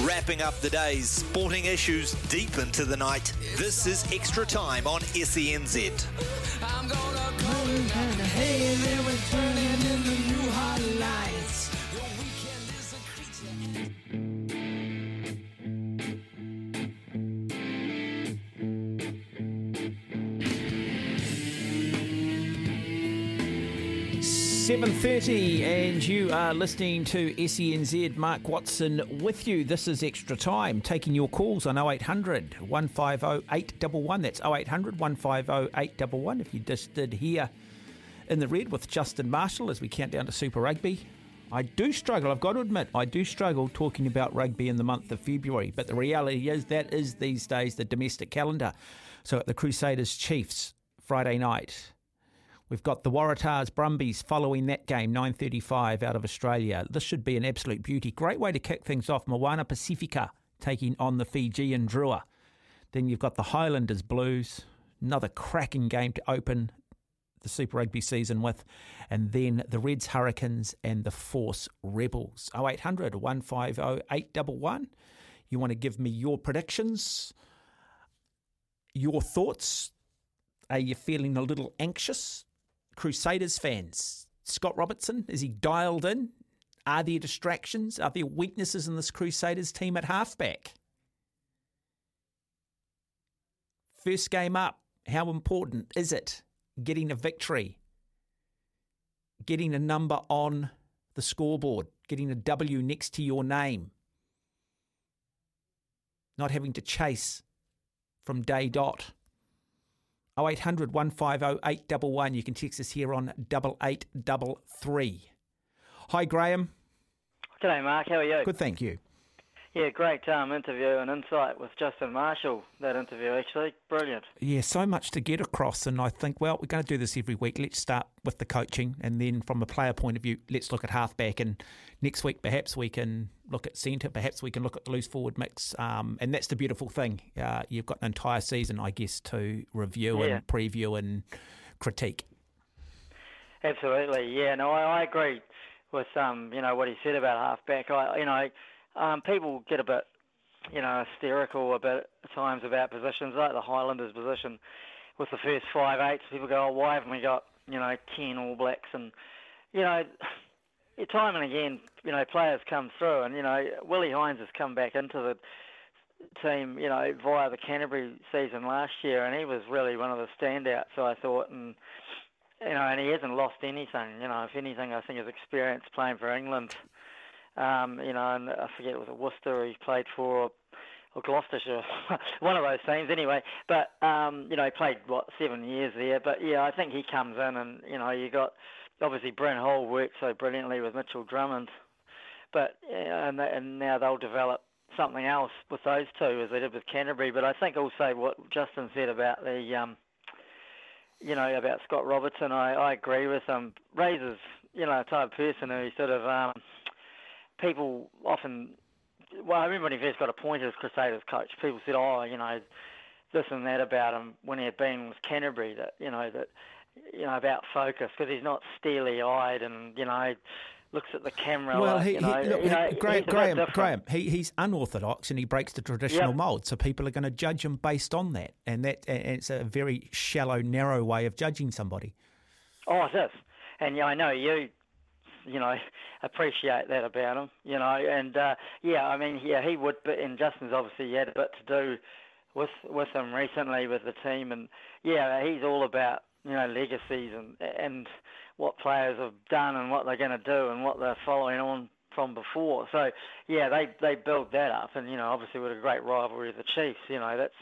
Wrapping up the day's sporting issues deep into the night, this is Extra Time on SENZ. Seven thirty, and you are listening to SENZ. Mark Watson with you. This is extra time. Taking your calls on 0800 150 811. That's 0800 150 811. If you just did here in the red with Justin Marshall as we count down to Super Rugby. I do struggle, I've got to admit, I do struggle talking about rugby in the month of February, but the reality is that is these days the domestic calendar. So at the Crusaders Chiefs, Friday night, We've got the Waratahs Brumbies following that game, 9.35 out of Australia. This should be an absolute beauty. Great way to kick things off. Moana Pacifica taking on the Fijian Drua. Then you've got the Highlanders Blues. Another cracking game to open the Super Rugby season with. And then the Reds Hurricanes and the Force Rebels. 0800 150 811. You want to give me your predictions, your thoughts? Are you feeling a little anxious? Crusaders fans. Scott Robertson, is he dialed in? Are there distractions? Are there weaknesses in this Crusaders team at halfback? First game up, how important is it getting a victory? Getting a number on the scoreboard, getting a W next to your name, not having to chase from day dot. 0800 150 811. You can text us here on 8833. Hi, Graham. G'day, Mark. How are you? Good, thank you. Yeah, great um, interview and insight with Justin Marshall. That interview, actually, brilliant. Yeah, so much to get across, and I think, well, we're going to do this every week. Let's start with the coaching, and then from a player point of view, let's look at halfback. And next week, perhaps we can look at centre. Perhaps we can look at the loose forward mix. Um, and that's the beautiful thing. Uh, you've got an entire season, I guess, to review yeah. and preview and critique. Absolutely, yeah. No, I, I agree with um, you know what he said about halfback. I, you know um, people get a bit, you know, hysterical a bit at times about positions like the Highlanders position with the first five eights. People go, oh, why haven't we got, you know, ten All Blacks? And, you know, time and again, you know, players come through, and you know, Willi Heinz has come back into the team, you know, via the Canterbury season last year, and he was really one of the standouts. I thought, and you know, and he hasn't lost anything. You know, if anything, I think his experience playing for England um, you know, and I forget it was a Worcester he played for, or Gloucestershire, one of those teams anyway. But um, you know, he played what seven years there. But yeah, I think he comes in, and you know, you got obviously Bryn Hall worked so brilliantly with Mitchell Drummond, but and, and now they'll develop something else with those two as they did with Canterbury. But I think also what Justin said about the um, you know, about Scott Robertson, I, I agree with him. Razor's, you know, a type of person who sort of um, people often, well, I remember when he first got appointed as Crusaders coach, people said, oh, you know, this and that about him when he had been with Canterbury, that, you know, that, you know, about focus, because he's not steely-eyed and, you know, looks at the camera. Well, like, he, you know, he, look, you know, Graham, Graham, Graham, he, he's unorthodox and he breaks the traditional yep. mould, so people are going to judge him based on that, and that and it's a very shallow, narrow way of judging somebody. Oh, it is, and yeah, I know you you know, appreciate that about him, you know, and uh, yeah, I mean, yeah, he would, but and Justin's obviously had a bit to do with with him recently with the team, and yeah, he's all about you know legacies and and what players have done and what they're going to do and what they're following on from before. So yeah, they they build that up, and you know, obviously with a great rivalry with the Chiefs, you know, that's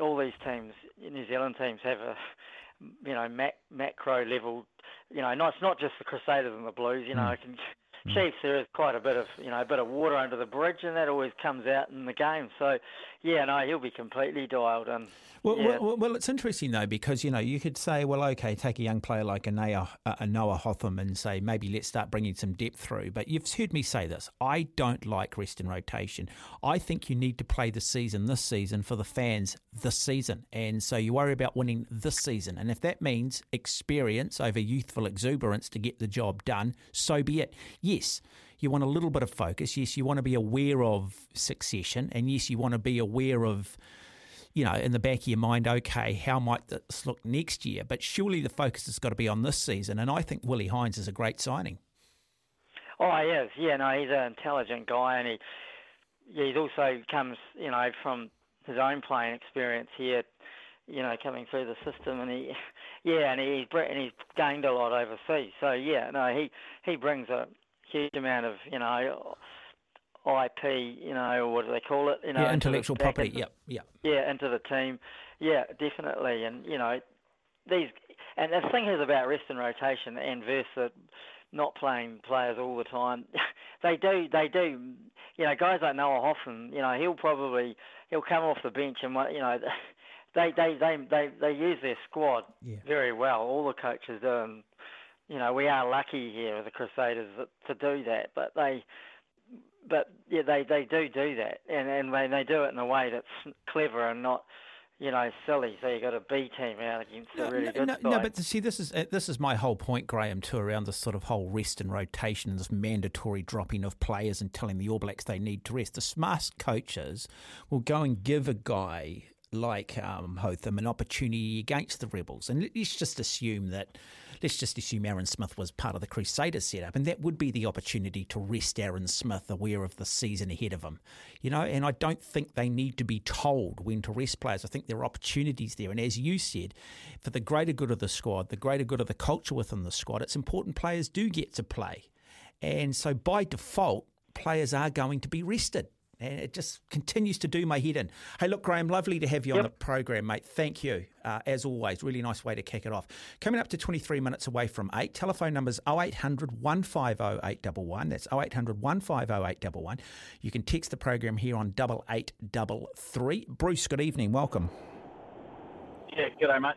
all these teams, New Zealand teams have a you know mac, macro level you know, not, it's not just the Crusaders and the Blues. You know, mm. I can mm. Chiefs, there is quite a bit of you know a bit of water under the bridge, and that always comes out in the game. So, yeah, no, he'll be completely dialed in. Well, yeah. well, well, it's interesting though because you know you could say, well, okay, take a young player like a Noah, uh, a Noah Hotham and say maybe let's start bringing some depth through. But you've heard me say this: I don't like rest and rotation. I think you need to play the season this season for the fans this season, and so you worry about winning this season. And if that means experience over youthful exuberance to get the job done, so be it. Yes you want a little bit of focus. Yes, you want to be aware of succession, and yes, you want to be aware of you know, in the back of your mind, okay, how might this look next year? But surely the focus has got to be on this season, and I think Willi Heinz is a great signing. Oh, he is. Yeah, no, he's an intelligent guy, and he yeah, he's also comes, you know, from his own playing experience here, you know, coming through the system, and he, yeah, and he's and he's gained a lot overseas. So yeah, no, he he brings a huge amount of, you know IP, you know, what do they call it? You know, yeah, intellectual property. Into, yep, yep. Yeah, into the team. Yeah, definitely. And you know, these and the thing is about rest and rotation and versus not playing players all the time. they do, they do. You know, guys like Noah Hotham. You know, he'll probably he'll come off the bench and you know. They, they, they, they, they use their squad yeah. very well. All the coaches do, and you know we are lucky here with the Crusaders to do that. But they, but yeah, they, they do do that, and and they, they do it in a way that's clever and not, you know, silly. So you got a B team out against no, a really no, good no, side. No, but see, this is uh, this is my whole point, Graham, too, around this sort of whole rest and rotation, and this mandatory dropping of players and telling the All Blacks they need to rest. The smart coaches will go and give a guy like um, Hotham an opportunity against the Rebels, and let's just assume that let's just assume Aaron Smith was part of the Crusaders setup, and that would be the opportunity to rest Aaron Smith aware of the season ahead of him. You know, and I don't think they need to be told when to rest players. I think there are opportunities there. And as you said, for the greater good of the squad, the greater good of the culture within the squad, it's important players do get to play. And so by default, players are going to be rested and it just continues to do my head in. Hey, look, Graham, lovely to have you yep. on the program, mate. Thank you, uh, as always. Really nice way to kick it off. Coming up to 23 minutes away from 8, telephone numbers 0800 150 811. That's 0800 150 811. You can text the program here on 8833. Bruce, good evening. Welcome. Yeah, g'day, mate.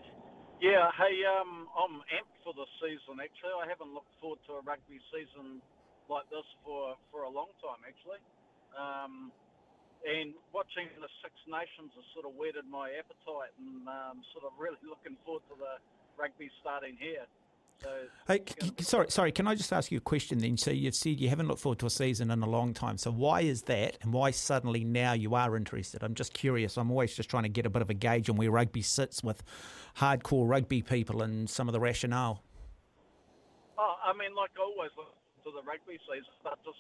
Yeah, hey, um, I'm amped for the season, actually. I haven't looked forward to a rugby season like this for, for a long time, actually. Um, and watching the Six Nations has sort of whetted my appetite, and um, sort of really looking forward to the rugby starting here. So, hey, c- sorry, sorry. Can I just ask you a question then? So you've said you haven't looked forward to a season in a long time. So why is that, and why suddenly now you are interested? I'm just curious. I'm always just trying to get a bit of a gauge on where rugby sits with hardcore rugby people and some of the rationale. Oh, I mean, like I always look to the rugby season, but just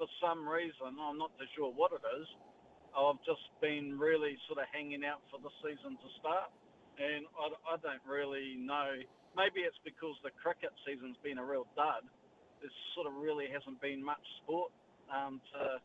for some reason, I'm not too sure what it is, I've just been really sort of hanging out for the season to start. And I, I don't really know. Maybe it's because the cricket season's been a real dud. There sort of really hasn't been much sport um, to,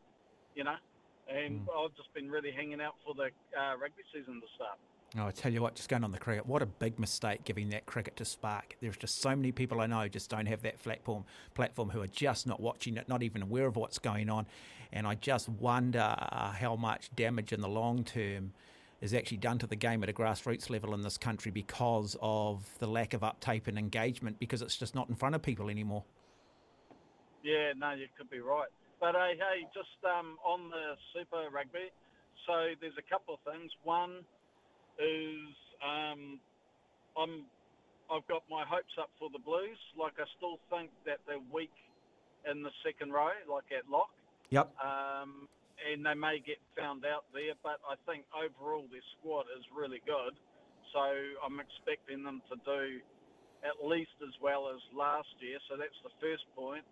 you know, and mm. I've just been really hanging out for the uh, rugby season to start. Oh, I tell you what, just going on the cricket, what a big mistake giving that cricket to Spark. There's just so many people I know just don't have that platform, platform who are just not watching it, not even aware of what's going on. And I just wonder uh, how much damage in the long term is actually done to the game at a grassroots level in this country because of the lack of uptake and engagement because it's just not in front of people anymore. Yeah, no, you could be right. But uh, hey, just um, on the Super Rugby, so there's a couple of things. One, is um, I'm I've got my hopes up for the Blues. Like I still think that they're weak in the second row, like at lock. Yep. Um, and they may get found out there, but I think overall their squad is really good. So I'm expecting them to do at least as well as last year. So that's the first point.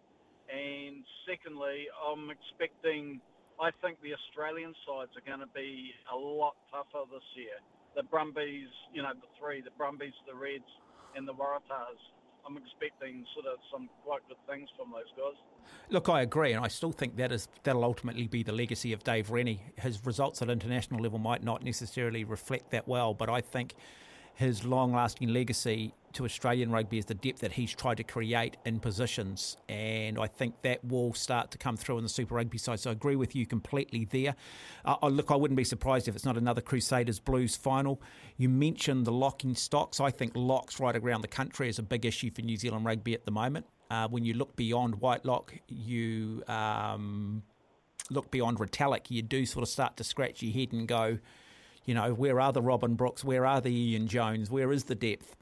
And secondly, I'm expecting. I think the Australian sides are going to be a lot tougher this year the Brumbies, you know, the three, the Brumbies, the Reds, and the Waratahs. I'm expecting sort of some quite good things from those guys. Look, I agree, and I still think that is that'll ultimately be the legacy of Dave Rennie. His results at international level might not necessarily reflect that well, but I think his long lasting legacy to Australian rugby is the depth that he's tried to create in positions. And I think that will start to come through in the Super Rugby side. So I agree with you completely there. Uh, look, I wouldn't be surprised if it's not another Crusaders Blues final. You mentioned the locking stocks. I think locks right around the country is a big issue for New Zealand rugby at the moment. Uh, when you look beyond Whitelock, you um, look beyond Retallick, you do sort of start to scratch your head and go, you know, where are the Robin Brookes? Where are the Ian Jones? Where is the depth?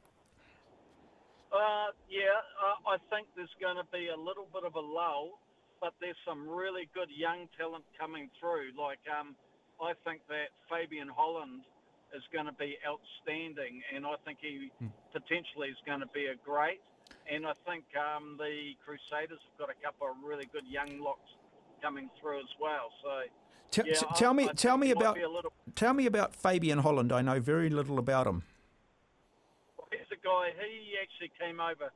Uh, yeah, uh, I think there's going to be a little bit of a lull, but there's some really good young talent coming through. Like, um, I think that Fabian Holland is going to be outstanding, and I think he hmm. potentially is going to be a great. And I think um, the Crusaders have got a couple of really good young locks coming through as well. So T- yeah, tell I, me, I tell me about, little... tell me about Fabian Holland. I know very little about him. Well, he's a guy. He actually came over,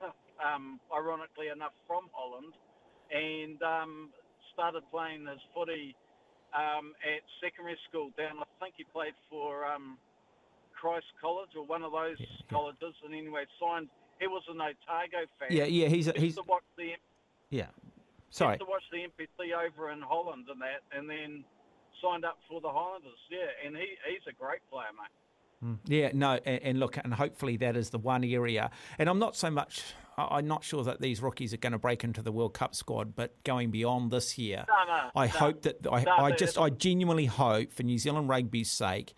um, ironically enough, from Holland, and um, started playing his footy um, at secondary school down. I think he played for um, Christ College or one of those yeah, yeah. colleges, and anyway signed. He was an Otago fan. Yeah, yeah, he's a, he's. The, yeah, Sorry. Used to watch the NPC over in Holland and that, and then signed up for the Highlanders. Yeah, and he, he's a great player, mate. Mm. Yeah, no, and, and, look, and hopefully that is the one area. And I'm not so much, I'm not sure that these rookies are going to break into the World Cup squad, but going beyond this year, no, no, I no, hope that, I, I just, I genuinely hope for New Zealand rugby's sake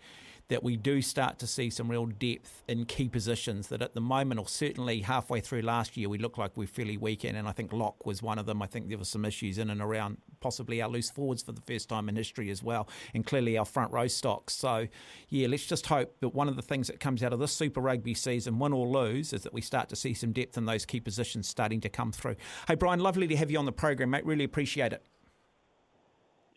that we do start to see some real depth in key positions that at the moment, or certainly halfway through last year, we look like we're fairly weak in. And I think Lock was one of them. I think there were some issues in and around possibly our loose forwards for the first time in history as well, and clearly our front row stocks. So, yeah, let's just hope that one of the things that comes out of this Super Rugby season, win or lose, is that we start to see some depth in those key positions starting to come through. Hey, Brian, lovely to have you on the program, mate. Really appreciate it.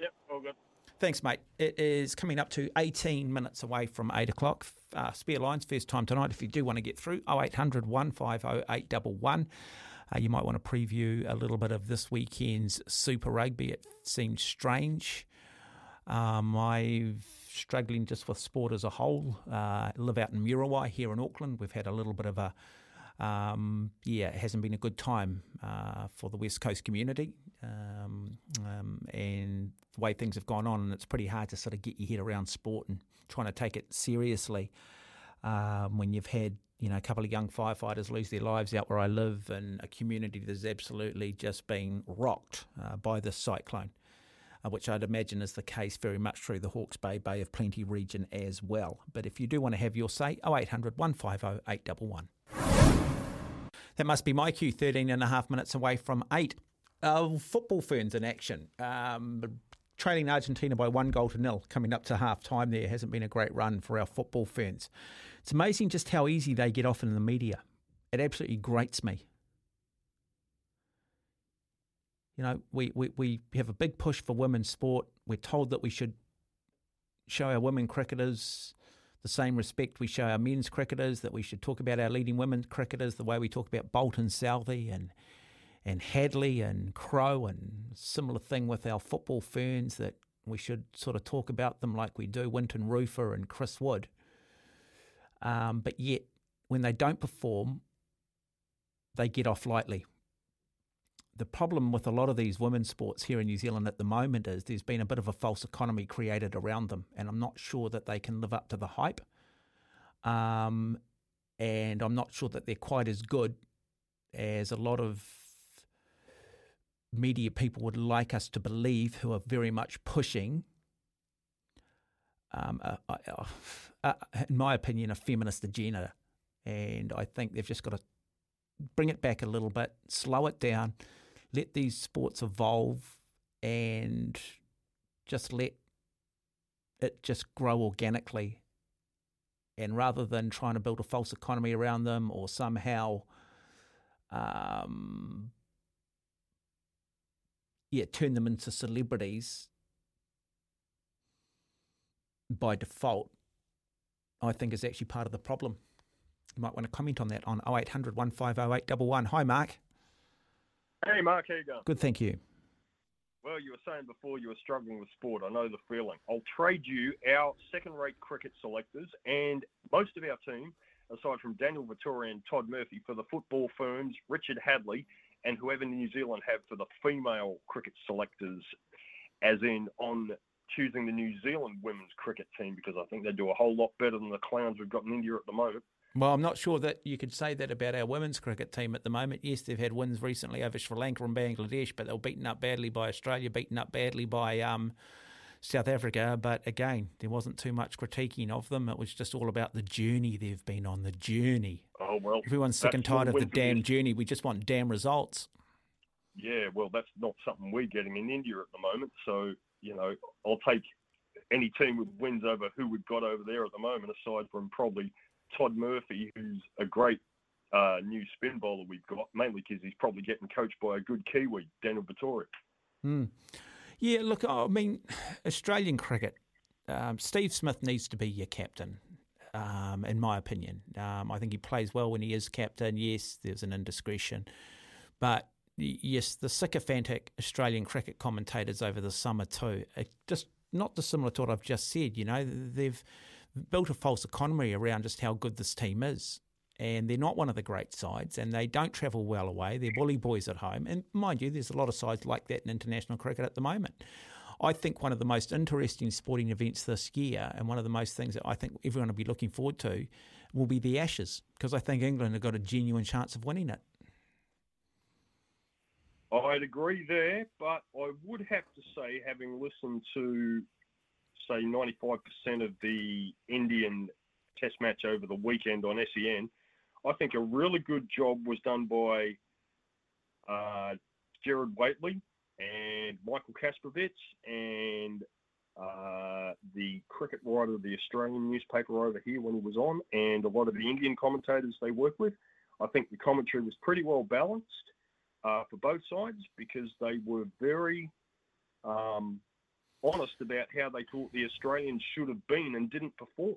Yep, all good. Thanks, mate. It is coming up to 18 minutes away from 8 o'clock. Uh, spare lines, first time tonight. If you do want to get through, 0800 150 811. Uh, you might want to preview a little bit of this weekend's Super Rugby. It seems strange. Um, I'm struggling just with sport as a whole. Uh, live out in Muriwai here in Auckland. We've had a little bit of a um, yeah, it hasn't been a good time uh, for the West Coast community um, um, and the way things have gone on. And it's pretty hard to sort of get your head around sport and trying to take it seriously um, when you've had you know a couple of young firefighters lose their lives out where I live and a community that's absolutely just been rocked uh, by this cyclone. Uh, which I'd imagine is the case very much through the Hawke's Bay Bay of Plenty region as well. But if you do want to have your say, 0800 150 811. That must be my cue, 13 and a half minutes away from 8. Uh, football ferns in action. Um, trailing Argentina by one goal to nil coming up to half time there. Hasn't been a great run for our football ferns. It's amazing just how easy they get off in the media. It absolutely grates me. You know, we, we, we have a big push for women's sport. We're told that we should show our women cricketers the same respect we show our men's cricketers, that we should talk about our leading women's cricketers the way we talk about Boult and Southee and and Hadlee and Crowe and similar thing with our football ferns that we should sort of talk about them like we do Wynton Rufer and Chris Wood. Um, but yet, when they don't perform, they get off lightly the problem with a lot of these women's sports here in New Zealand at the moment is there's been a bit of a false economy created around them, and I'm not sure that they can live up to the hype. Um, and I'm not sure that they're quite as good as a lot of media people would like us to believe, who are very much pushing, um, in my opinion, a feminist agenda. And I think they've just got to bring it back a little bit, slow it down, let these sports evolve and just let it just grow organically. And rather than trying to build a false economy around them or somehow, um, yeah, turn them into celebrities by default, I think is actually part of the problem. You might want to comment on that on 0800 150 811. Hi, Mark. Hey, Mark, how you going? Good, thank you. Well, you were saying before you were struggling with sport. I know the feeling. I'll trade you our second-rate cricket selectors and most of our team, aside from Daniel Vettori and Todd Murphy, for the football ferns, Richard Hadlee and whoever New Zealand have for the female cricket selectors, as in on choosing the New Zealand women's cricket team because I think they do a whole lot better than the clowns we've got in India at the moment. Well, I'm not sure that you could say that about our women's cricket team at the moment. Yes, they've had wins recently over Sri Lanka and Bangladesh, but they were beaten up badly by Australia, beaten up badly by um, South Africa. But again, there wasn't too much critiquing of them. It was just all about the journey they've been on, the journey. Oh, well. Everyone's sick and tired of the damn journey. We just want damn results. Yeah, well, that's not something we're getting in India at the moment. So, you know, I'll take any team with wins over who we've got over there at the moment, aside from probably – Todd Murphy, who's a great uh, new spin bowler we've got, mainly because he's probably getting coached by a good Kiwi, Daniel Vettori. Mm. Yeah, look, I mean, Australian cricket, um, Steve Smith needs to be your captain. Um, in my opinion, um, I think he plays well when he is captain. Yes, there's an indiscretion, but yes, the sycophantic Australian cricket commentators over the summer too, just not dissimilar to what I've just said. You know, they've built a false economy around just how good this team is. And they're not one of the great sides, and they don't travel well away. They're bully boys at home. And mind you, there's a lot of sides like that in international cricket at the moment. I think one of the most interesting sporting events this year, and one of the most things that I think everyone will be looking forward to, will be the Ashes, because I think England have got a genuine chance of winning it. I'd agree there, but I would have to say, having listened to say 95% of the Indian Test match over the weekend on SEN. I think a really good job was done by uh, Gerard Whateley and Michael Kasprowicz and uh, the cricket writer of the Australian newspaper over here when he was on, and a lot of the Indian commentators they work with. I think the commentary was pretty well balanced uh, for both sides because they were very um, honest about how they thought the Australians should have been and didn't perform.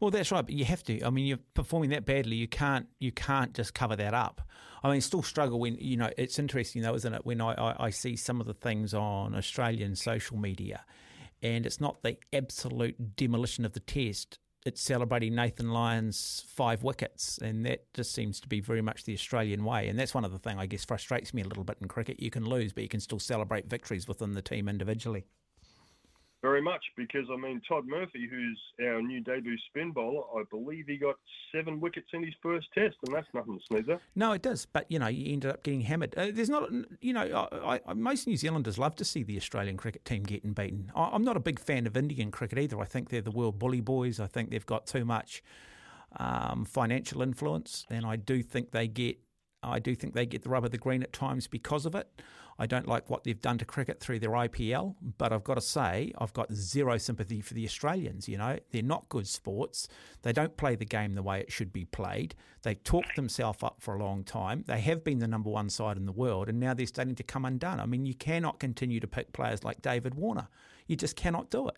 Well, that's right, but you have to. I mean, you're performing that badly. You can't. You can't just cover that up. I mean, still struggle when you know. It's interesting though, isn't it? When I, I, I see some of the things on Australian social media, and it's not the absolute demolition of the test. It's celebrating Nathan Lyon's five wickets, and that just seems to be very much the Australian way. And that's one of the things I guess frustrates me a little bit in cricket. You can lose, but you can still celebrate victories within the team individually. Very much, because I mean Todd Murphy, who's our new debut spin bowler, I believe he got seven wickets in his first test, and that's nothing to sneeze at. No, it does, but you know you ended up getting hammered. Uh, there's not, you know, I, I, most New Zealanders love to see the Australian cricket team getting beaten. I, am not a big fan of Indian cricket either. I think they're the world bully boys. I think they've got too much um, financial influence, and I do think they get, I do think they get the rub of the green at times because of it. I don't like what they've done to cricket through their IPL, but I've got to say, I've got zero sympathy for the Australians. You know, they're not good sports. They don't play the game the way it should be played. They've talked themselves up for a long time. They have been the number one side in the world, and now they're starting to come undone. I mean, you cannot continue to pick players like David Warner. You just cannot do it.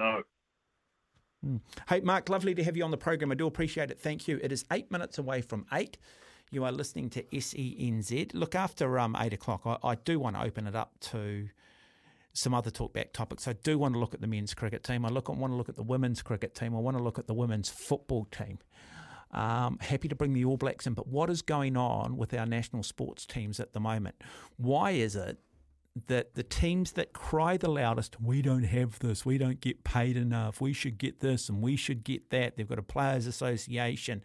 No. Hmm. Hey, Mark, lovely to have you on the program. I do appreciate it. Thank you. It is eight minutes away from eight. You are listening to SENZ. Look, after um, 8 o'clock, I, I do want to open it up to some other talkback topics. I do want to look at the men's cricket team. I look, I want to look at the women's cricket team. I want to look at the women's football team. Um, happy to bring the All Blacks in, but what is going on with our national sports teams at the moment? Why is it that the teams that cry the loudest, we don't have this, we don't get paid enough, we should get this and we should get that, they've got a players' association,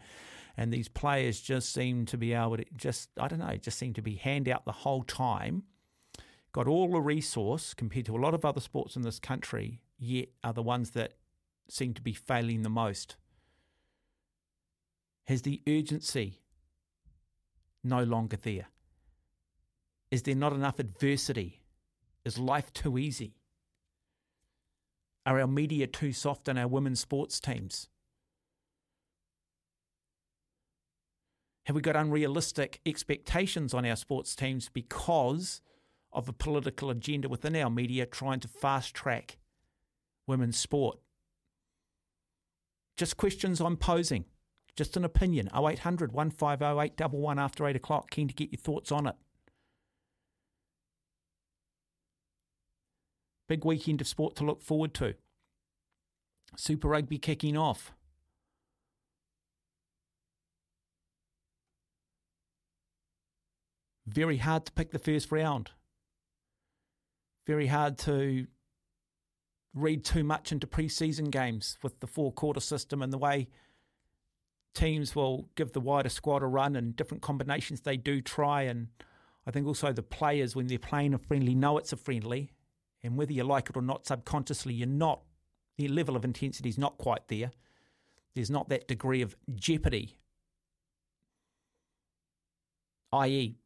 and these players just seem to be able to just I don't know, just seem to be hand out the whole time. Got all the resource compared to a lot of other sports in this country, yet are the ones that seem to be failing the most. Has the urgency no longer there? Is there not enough adversity? Is life too easy? Are our media too soft on our women's sports teams? Have we got unrealistic expectations on our sports teams because of a political agenda within our media trying to fast track women's sport? Just questions I'm posing, just an opinion. 0800 150 811 after 8 o'clock. Keen to get your thoughts on it. Big weekend of sport to look forward to. Super Rugby kicking off. Very hard to pick the first round. Very hard to read too much into preseason games with the four quarter system and the way teams will give the wider squad a run and different combinations they do try. And I think also the players, when they're playing a friendly, know it's a friendly. And whether you like it or not, subconsciously, you're not, the level of intensity is not quite there. There's not that degree of jeopardy, i.e.,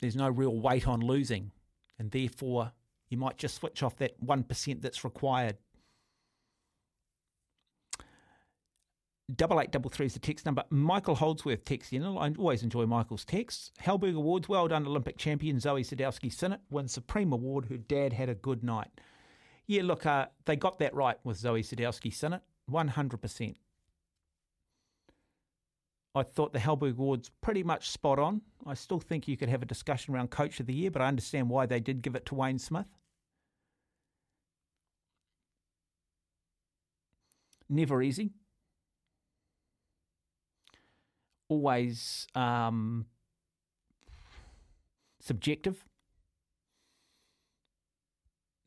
there's no real weight on losing. And therefore, you might just switch off that 1% that's required. Double eight double three is the text number. Michael Holdsworth text in. I always enjoy Michael's texts. Halberg Awards, well done, Olympic champion Zoe Sadowski Synnott wins Supreme Award. Her dad had a good night. Yeah, look, uh, they got that right with Zoe Sadowski hundred percent. I thought the Halberg Awards pretty much spot on. I still think you could have a discussion around Coach of the Year, but I understand why they did give it to Wayne Smith. Never easy. Always um, subjective.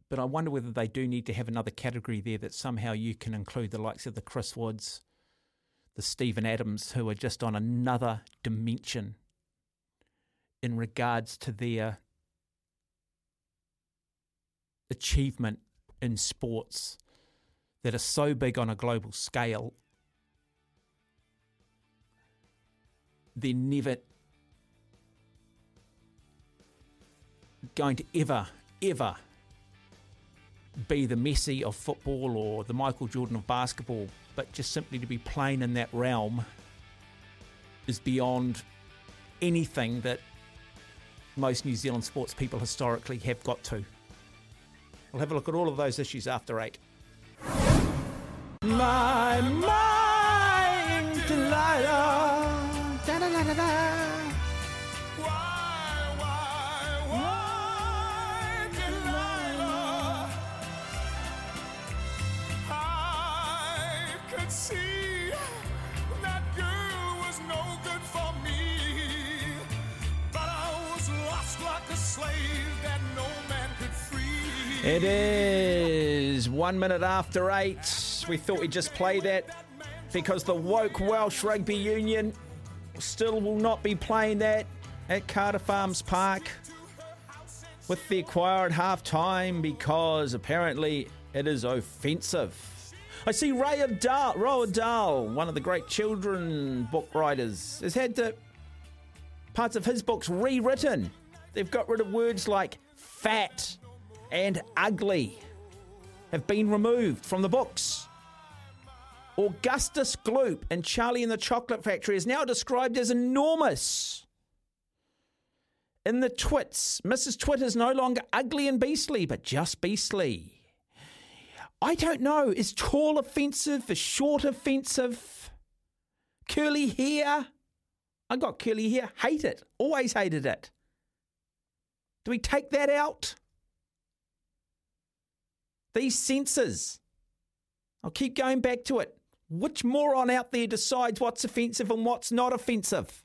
But I wonder whether they do need to have another category there that somehow you can include the likes of the Chris Woods, the Steven Adams, who are just on another dimension in regards to their achievement in sports that are so big on a global scale, they're never going to ever, ever be the Messi of football or the Michael Jordan of basketball, but just simply to be playing in that realm is beyond anything that most New Zealand sports people historically have got to. We'll have a look at all of those issues after eight. My mind, It is one minute after eight. We thought we'd just play that because the woke Welsh Rugby Union still will not be playing that at Cardiff Arms Park with the choir at half time because apparently it is offensive. I see Ray Dahl, Roald Dahl, one of the great children book writers, has had the parts of his books rewritten. They've got rid of words like fat and ugly, have been removed from the books. Augustus Gloop and Charlie and the Chocolate Factory is now described as enormous. In the twits, Mrs. Twit is no longer ugly and beastly, but just beastly. I don't know. Is tall offensive? Is short offensive? Curly hair? I got curly hair. Hate it. Always hated it. Do we take that out? These censors. I'll keep going back to it. Which moron out there decides what's offensive and what's not offensive?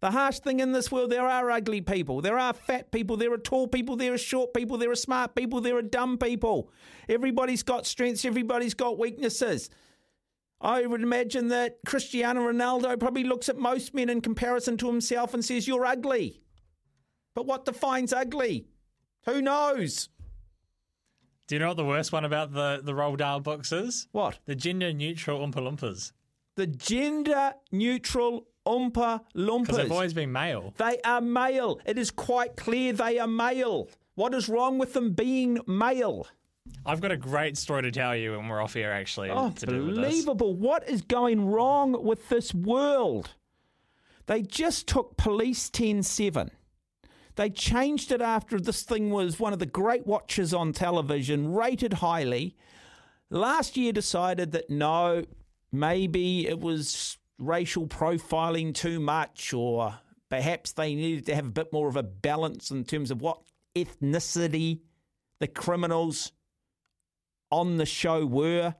The harsh thing in this world, there are ugly people, there are fat people, there are tall people, there are short people, there are smart people, there are dumb people. Everybody's got strengths, everybody's got weaknesses. I would imagine that Cristiano Ronaldo probably looks at most men in comparison to himself and says, You're ugly. But what defines ugly? Who knows? Do you know what the worst one about the, the Roald Dahl books is? What? The gender neutral Oompa Loompas. The gender neutral Oompa Because they've always been male. They are male. It is quite clear they are male. What is wrong with them being male? I've got a great story to tell you when we're off here, actually. this. Unbelievable. What is going wrong with this world? They just took Police 10 7. They changed it after this thing was one of the great watches on television, rated highly. Last year decided that no, maybe it was racial profiling too much, or perhaps they needed to have a bit more of a balance in terms of what ethnicity the criminals on the show were.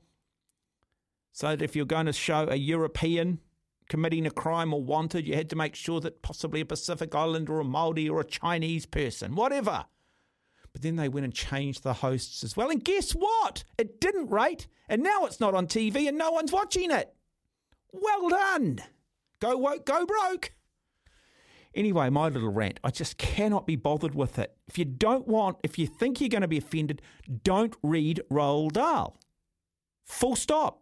So that if you're going to show a European committing a crime or wanted, you had to make sure that possibly a Pacific Islander or a Maori or a Chinese person, whatever. But then they went and changed the hosts as well. And guess what? It didn't rate. And now it's not on TV and no one's watching it. Well done. Go woke, go broke. Anyway, my little rant. I just cannot be bothered with it. If you don't want, if you think you're going to be offended, don't read Roald Dahl. Full stop.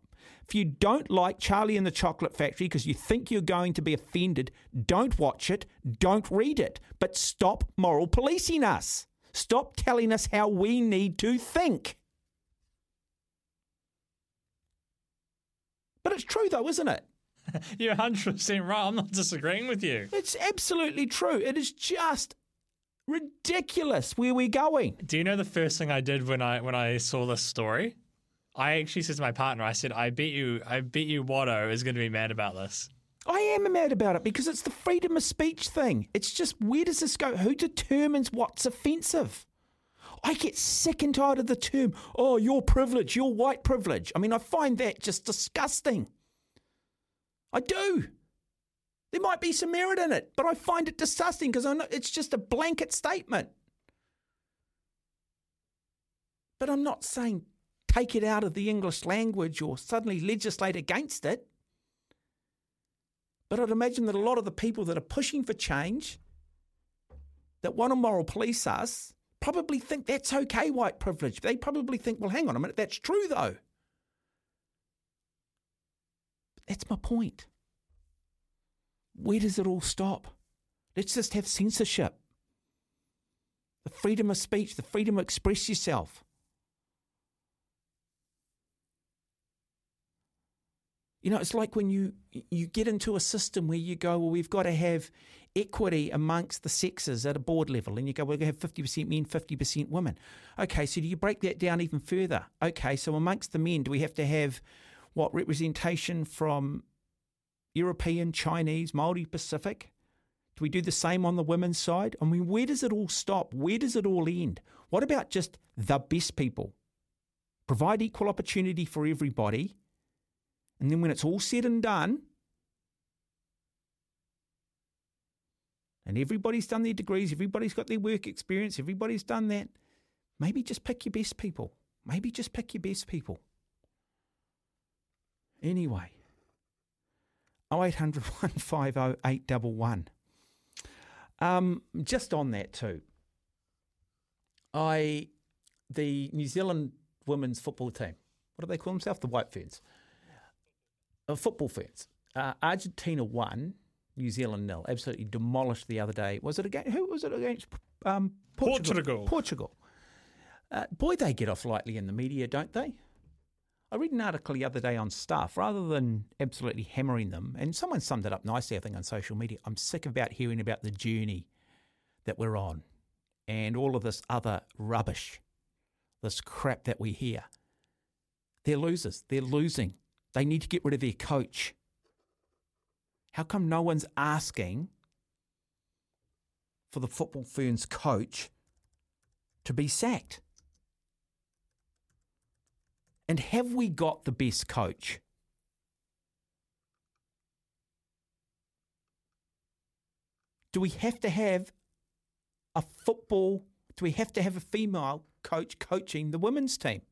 If you don't like Charlie and the Chocolate Factory because you think you're going to be offended, don't watch it, don't read it, but stop moral policing us. Stop telling us how we need to think. But it's true, though, isn't it? You're 100% right. I'm not disagreeing with you. It's absolutely true. It is just ridiculous where we're going. Do you know the first thing I did when I when I saw this story? I actually said to my partner, I said, I bet you I bet you Watto is going to be mad about this. I am mad about it because it's the freedom of speech thing. It's just where does this go? Who determines what's offensive? I get sick and tired of the term, oh, your privilege, your white privilege. I mean, I find that just disgusting. I do. There might be some merit in it, but I find it disgusting because I know it's just a blanket statement. But I'm not saying take it out of the English language or suddenly legislate against it. But I'd imagine that a lot of the people that are pushing for change, that want to moral police us, probably think that's okay, white privilege. They probably think, well, hang on a minute, that's true though. That's my point. Where does it all stop? Let's just have censorship. The freedom of speech, the freedom to express yourself. You know, it's like when you you get into a system where you go, well, we've got to have equity amongst the sexes at a board level, and you go, we're going to have fifty percent men, fifty percent women. Okay, so do you break that down even further? Okay, so amongst the men, do we have to have what representation from European, Chinese, Maori, Pacific? Do we do the same on the women's side? I mean, where does it all stop? Where does it all end? What about just the best people? Provide equal opportunity for everybody and then when it's all said and done, and everybody's done their degrees, everybody's got their work experience, everybody's done that, maybe just pick your best people. Maybe just pick your best people. Anyway, 0800 150 811. Um, just on that too, I the New Zealand women's football team. What do they call themselves? The White Ferns uh, football fans. Uh, Argentina won, New Zealand nil. Absolutely demolished the other day. Was it against who was it against? Um, Portugal. Portugal. Portugal. Uh, boy, they get off lightly in the media, don't they? I read an article the other day on Stuff, rather than absolutely hammering them, and someone summed it up nicely, I think, on social media. I'm sick about hearing about the journey that we're on and all of this other rubbish, this crap that we hear. They're losers. They're losing. They need to get rid of their coach. How come no one's asking for the Football Ferns coach to be sacked? And have we got the best coach? Do we have to have a football? Do we have to have a female coach coaching the women's team?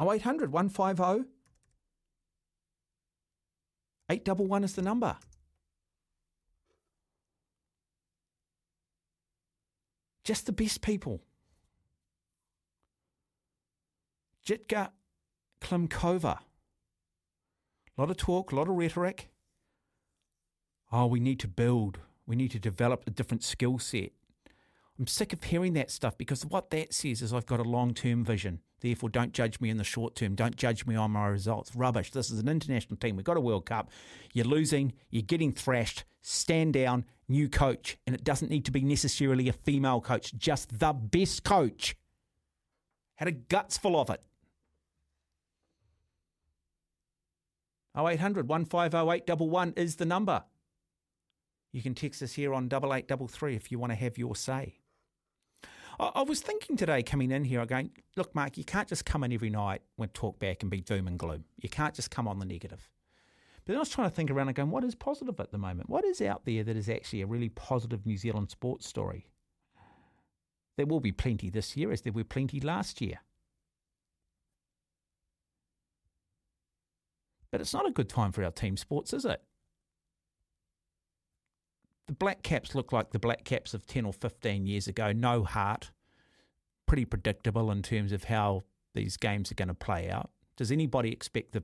0800 150 811 is the number. Just the best people. Jitka Klimkova. A lot of talk, a lot of rhetoric. Oh, we need to build. We need to develop a different skill set. I'm sick of hearing that stuff because what that says is I've got a long term vision. Therefore, don't judge me in the short term. Don't judge me on my results. Rubbish. This is an international team. We've got a World Cup. You're losing. You're getting thrashed. Stand down. New coach. And it doesn't need to be necessarily a female coach, just the best coach. Had a guts full of it. 0800 150 is the number. You can text us here on 8833 if you want to have your say. I, was thinking today coming in here, I going, look, Mark, you can't just come in every night when talk back and be doom and gloom. You can't just come on the negative. But then I was trying to think around and going, what is positive at the moment? What is out there that is actually a really positive New Zealand sports story? There will be plenty this year, as there were plenty last year. But it's not a good time for our team sports, is it? The Black Caps look like the Black Caps of 10 or 15 years ago. No heart. Pretty predictable in terms of how these games are going to play out. Does anybody expect the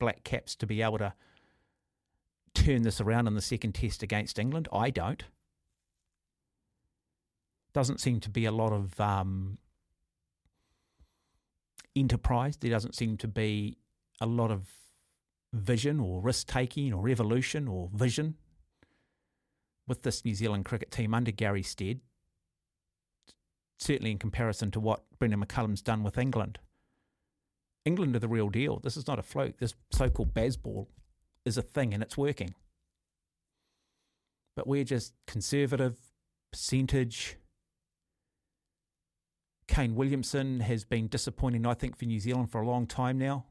Black Caps to be able to turn this around in the second test against England? I don't. Doesn't seem to be a lot of um, enterprise. There doesn't seem to be a lot of vision or risk taking or evolution or vision with this New Zealand cricket team under Gary Stead, certainly in comparison to what Brendon McCullum's done with England. England are the real deal. This is not a fluke. This so called Bazball is a thing and it's working. But we're just conservative, percentage. Kane Williamson has been disappointing, I think, for New Zealand for a long time now.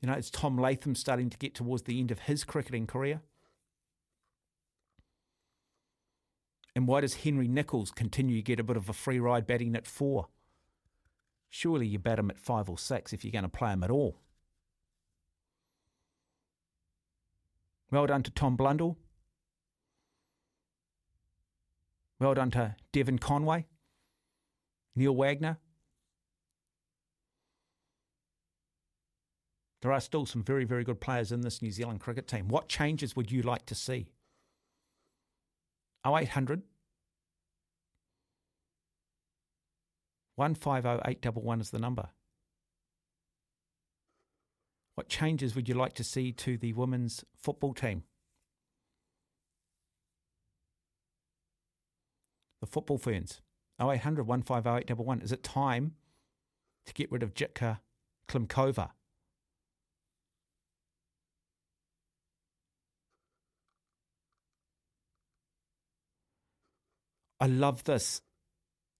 You know, it's Tom Latham starting to get towards the end of his cricketing career. And why does Henry Nicholls continue to get a bit of a free ride batting at four? Surely you bat him at five or six if you're going to play him at all. Well done to Tom Blundell. Well done to Devon Conway, Neil Wagner, There are still some very, very good players in this New Zealand cricket team. What changes would you like to see? 0800 150 811 is the number. What changes would you like to see to the women's football team? The football ferns. 0800 150 811. Is it time to get rid of Jitka Klimkova? I love this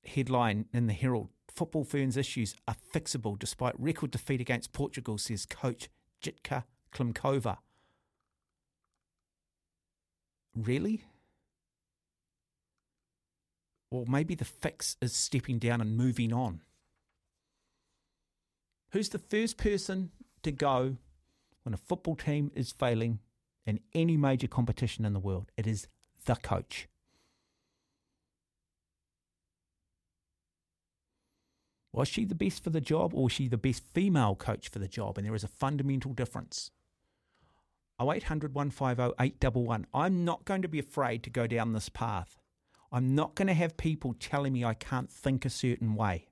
headline in the Herald. Football Ferns issues are fixable despite record defeat against Portugal, says coach Jitka Klimkova. Really? Or maybe the fix is stepping down and moving on. Who's the first person to go when a football team is failing in any major competition in the world? It is the coach. Was she the best for the job or was she the best female coach for the job? And there is a fundamental difference. 0800 150 811. I'm not going to be afraid to go down this path. I'm not going to have people telling me I can't think a certain way.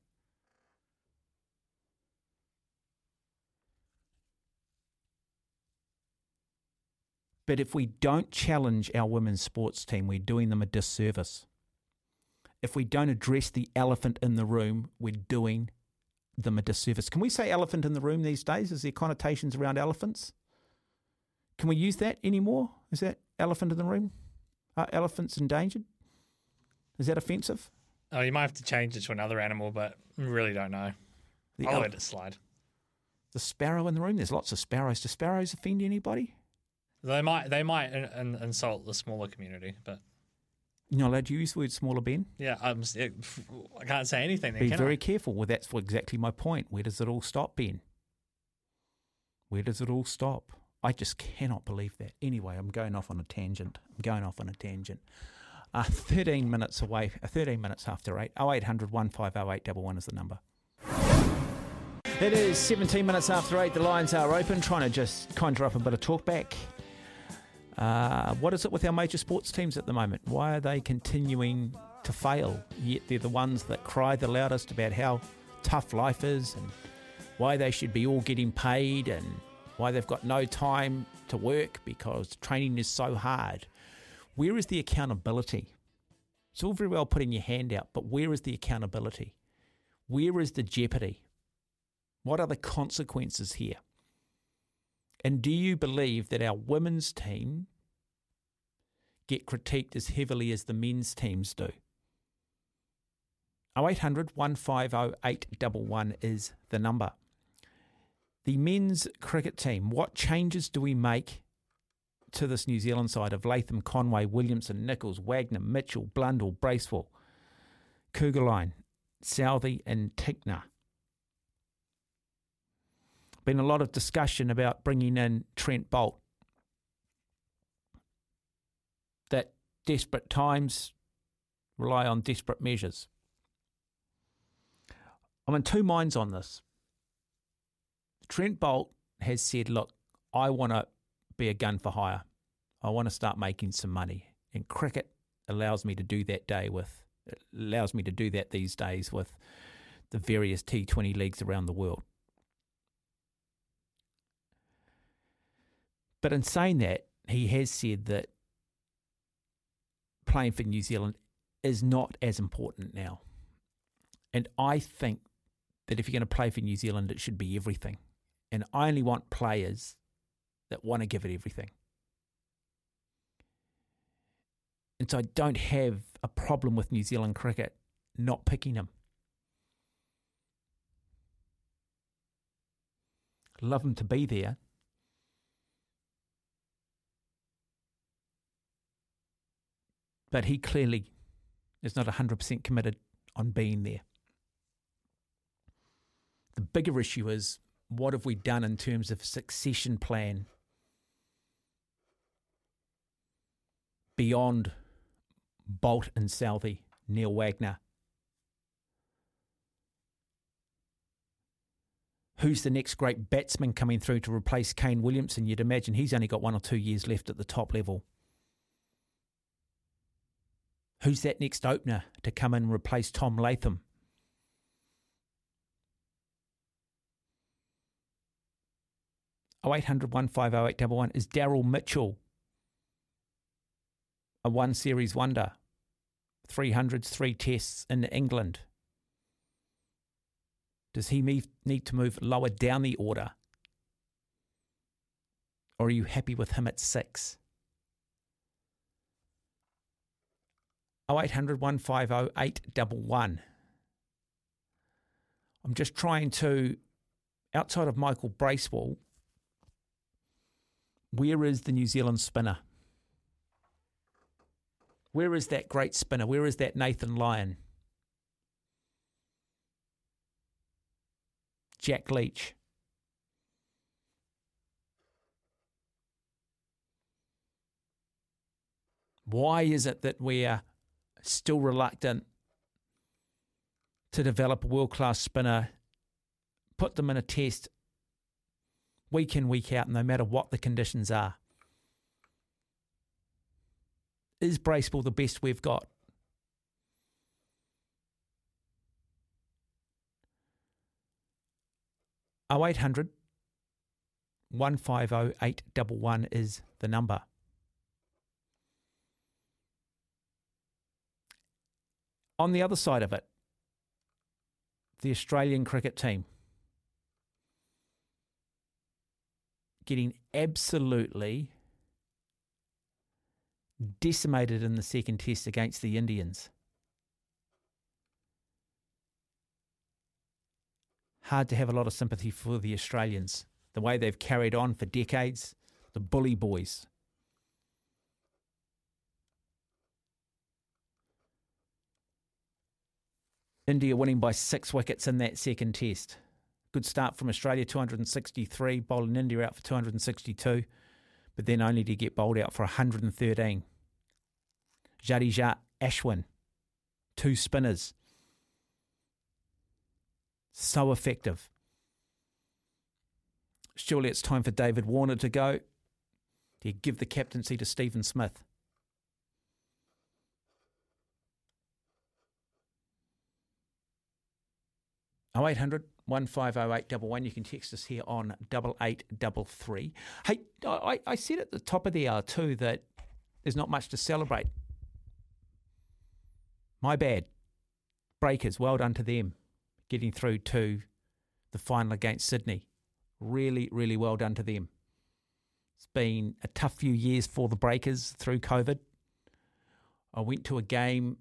But if we don't challenge our women's sports team, we're doing them a disservice if we don't address the elephant in the room, we're doing them a disservice. Can we say elephant in the room these days? Is there connotations around elephants? Can we use that anymore? Is that elephant in the room? Are elephants endangered? Is that offensive? Oh, you might have to change it to another animal, but really don't know. The I'll ele- let it slide. The sparrow in the room. There's lots of sparrows. Do sparrows offend anybody? They might they might in, in, insult the smaller community, but You're not allowed to use the word smaller, Ben. yeah, I'm, I can't say anything. Then, Be very I? careful. Well, that's exactly my point. Where does it all stop, Ben? Where does it all stop? I just cannot believe that. Anyway, I'm going off on a tangent. I'm going off on a tangent. Uh, 13 minutes away, uh, 13 minutes after 8. 0800 150 811 is the number. It is 17 minutes after 8. The lines are open, trying to just conjure up a bit of talk back. Uh, what is it with our major sports teams at the moment? Why are they continuing to fail? Yet they're the ones that cry the loudest about how tough life is and why they should be all getting paid and why they've got no time to work because training is so hard. Where is the accountability? It's all very well putting your hand out, but where is the accountability? Where is the jeopardy? What are the consequences here? And do you believe that our women's team get critiqued as heavily as the men's teams do. 0800 150 811 is the number. The men's cricket team, what changes do we make to this New Zealand side of Latham, Conway, Williamson, Nicholls, Wagner, Mitchell, Blundell, Bracewell, Kuggeleijn, Southee, and Tickner? Been a lot of discussion about bringing in Trent Boult. That desperate times rely on desperate measures. I'm in two minds on this. Trent Boult has said, look, I want to be a gun for hire. I want to start making some money. And cricket allows me to do that day with allows me to do that these days with the various T20 leagues around the world. But in saying that, he has said that playing for New Zealand is not as important now. And I think that if you're going to play for New Zealand, it should be everything. And I only want players that want to give it everything. And so I don't have a problem with New Zealand cricket not picking him. Love him to be there. But he clearly is not 100% committed on being there. The bigger issue is what have we done in terms of succession plan beyond Boult and Southee, Neil Wagner? Who's the next great batsman coming through to replace Kane Williamson? You'd imagine he's only got one or two years left at the top level. Who's that next opener to come and replace Tom Latham? Oh eight hundred one five oh eight double one is Daryl Mitchell, a one series wonder, three hundreds, three tests in England. Does he need to move lower down the order? Or are you happy with him at six? 0800 150 811. I'm just trying to, outside of Michael Bracewell, where is the New Zealand spinner? Where is that great spinner? Where is that Nathan Lyon? Jack Leach. Why is it that we are still reluctant to develop a world class spinner, put them in a test week in, week out, no matter what the conditions are. Is Bracewell the best we've got? Oh eight hundred one five oh eight double one is the number. On the other side of it, the Australian cricket team getting absolutely decimated in the second test against the Indians. Hard to have a lot of sympathy for the Australians, the way they've carried on for decades, the bully boys. India winning by six wickets in that second test. Good start from Australia, 263, bowling India out for 262, but then only to get bowled out for 113. Jadeja, Ashwin, two spinners. So effective. Surely it's time for David Warner to go. Do you give the captaincy to Stephen Smith? 0800 150811. You can text us here on 8833. Hey, I, I said at the top of the hour too that there's not much to celebrate. My bad. Breakers, well done to them getting through to the final against Sydney. Really, really well done to them. It's been a tough few years for the Breakers through COVID. I went to a game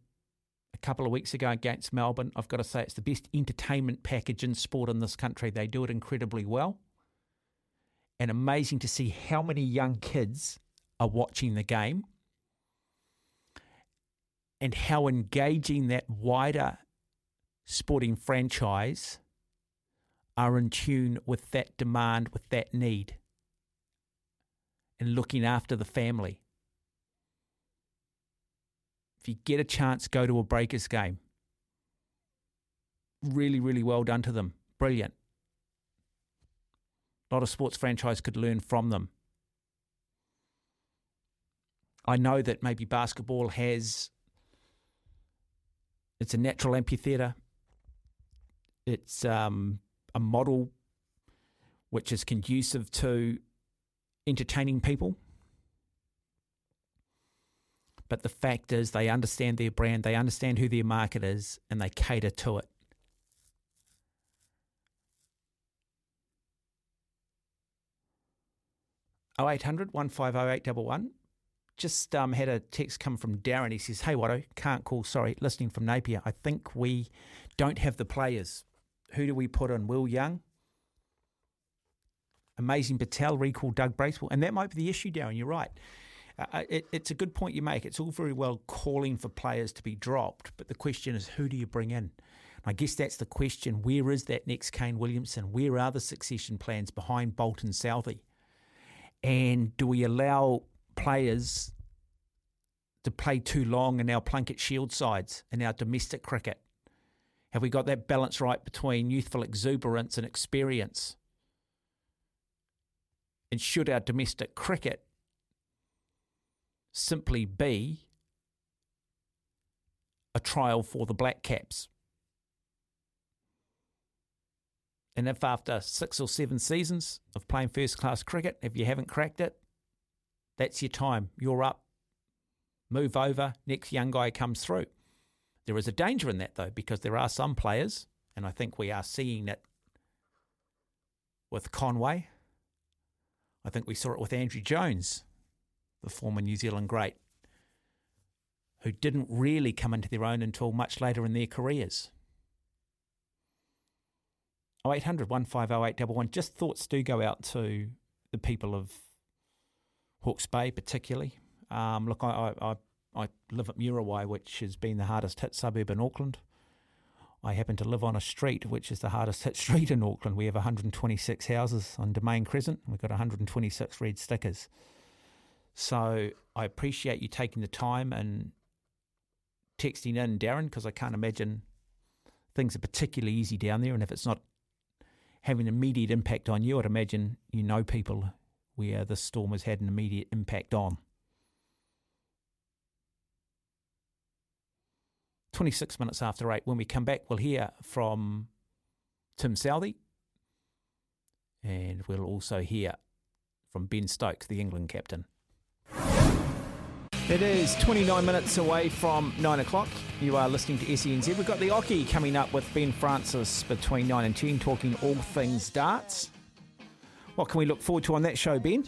couple of weeks ago against Melbourne. I've got to say, it's the best entertainment package in sport in this country. They do it incredibly well. And amazing to see how many young kids are watching the game and how engaging that wider sporting franchise are in tune with that demand, with that need, and looking after the family. If you get a chance, go to a Breakers game. Really, really well done to them. Brilliant. A lot of sports franchise could learn from them. I know that maybe basketball has it's a natural amphitheatre. It's um, a model which is conducive to entertaining people. But the fact is, they understand their brand, they understand who their market is, and they cater to it. Oh eight hundred one five oh eight double one. Just um, had a text come from Darren. He says, "Hey Watto, can't call. Sorry, listening from Napier. I think we don't have the players. Who do we put in? Will Young, Ajaz Patel, recall Doug Bracewell, and that might be the issue, Darren. You're right. Uh, it, it's a good point you make. It's all very well calling for players to be dropped, but the question is, who do you bring in? I guess that's the question. Where is that next Kane Williamson? Where are the succession plans behind Boult and Southee? And do we allow players to play too long in our Plunket Shield sides in our domestic cricket? Have we got that balance right between youthful exuberance and experience? And should our domestic cricket simply be a trial for the Black Caps? And if after six or seven seasons of playing first class cricket, if you haven't cracked it, that's your time. You're up. Move over. Next young guy comes through. There is a danger in that, though, because there are some players, and I think we are seeing it with Conway. I think we saw it with Andrew Jones, the former New Zealand great, who didn't really come into their own until much later in their careers. 0800 150 Just thoughts do go out to the people of Hawke's Bay, particularly. Um, look, I, I, I live at Muriwai, which has been the hardest hit suburb in Auckland. I happen to live on a street which is the hardest hit street in Auckland. We have 126 houses on Domain Crescent. And we've got 126 red stickers. So I appreciate you taking the time and texting in, Darren, because I can't imagine things are particularly easy down there. And if it's not having an immediate impact on you, I'd imagine you know people where the storm has had an immediate impact on. 26 minutes after 8. When we come back, we'll hear from Tim Southee and we'll also hear from Ben Stokes, the England captain. It is 29 minutes away from 9 o'clock. You are listening to SENZ. We've got the Oche coming up with Ben Francis between 9 and 10, talking all things darts. What can we look forward to on that show, Ben?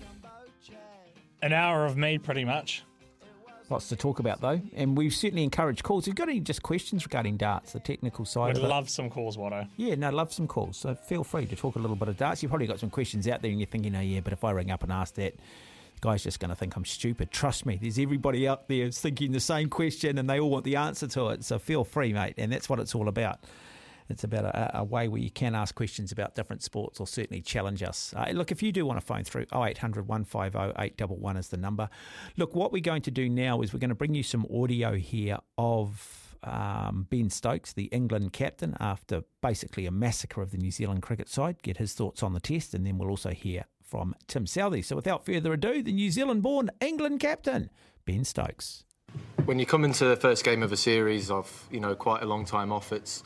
An hour of me, pretty much. Lots to talk about, though. And we've certainly encouraged calls. If you've got any just questions regarding darts, the technical side Would of it. We'd love some calls, Watto. Yeah, no, love some calls. So feel free to talk a little bit of darts. You've probably got some questions out there and you're thinking, oh, yeah, but if I ring up and ask that, guy's just going to think I'm stupid. Trust me, there's everybody out there thinking the same question and they all want the answer to it. So feel free, mate. And that's what it's all about. It's about a, a way where you can ask questions about different sports or certainly challenge us. Uh, look, if you do want to phone through, 0800 150 811 is the number. Look, what we're going to do now is we're going to bring you some audio here of um, Ben Stokes, the England captain, after basically a massacre of the New Zealand cricket side, get his thoughts on the test, and then we'll also hear from Tim Southee. So without further ado, the New Zealand born England captain, Ben Stokes. When you come into the first game of a series of you know quite a long time off, it's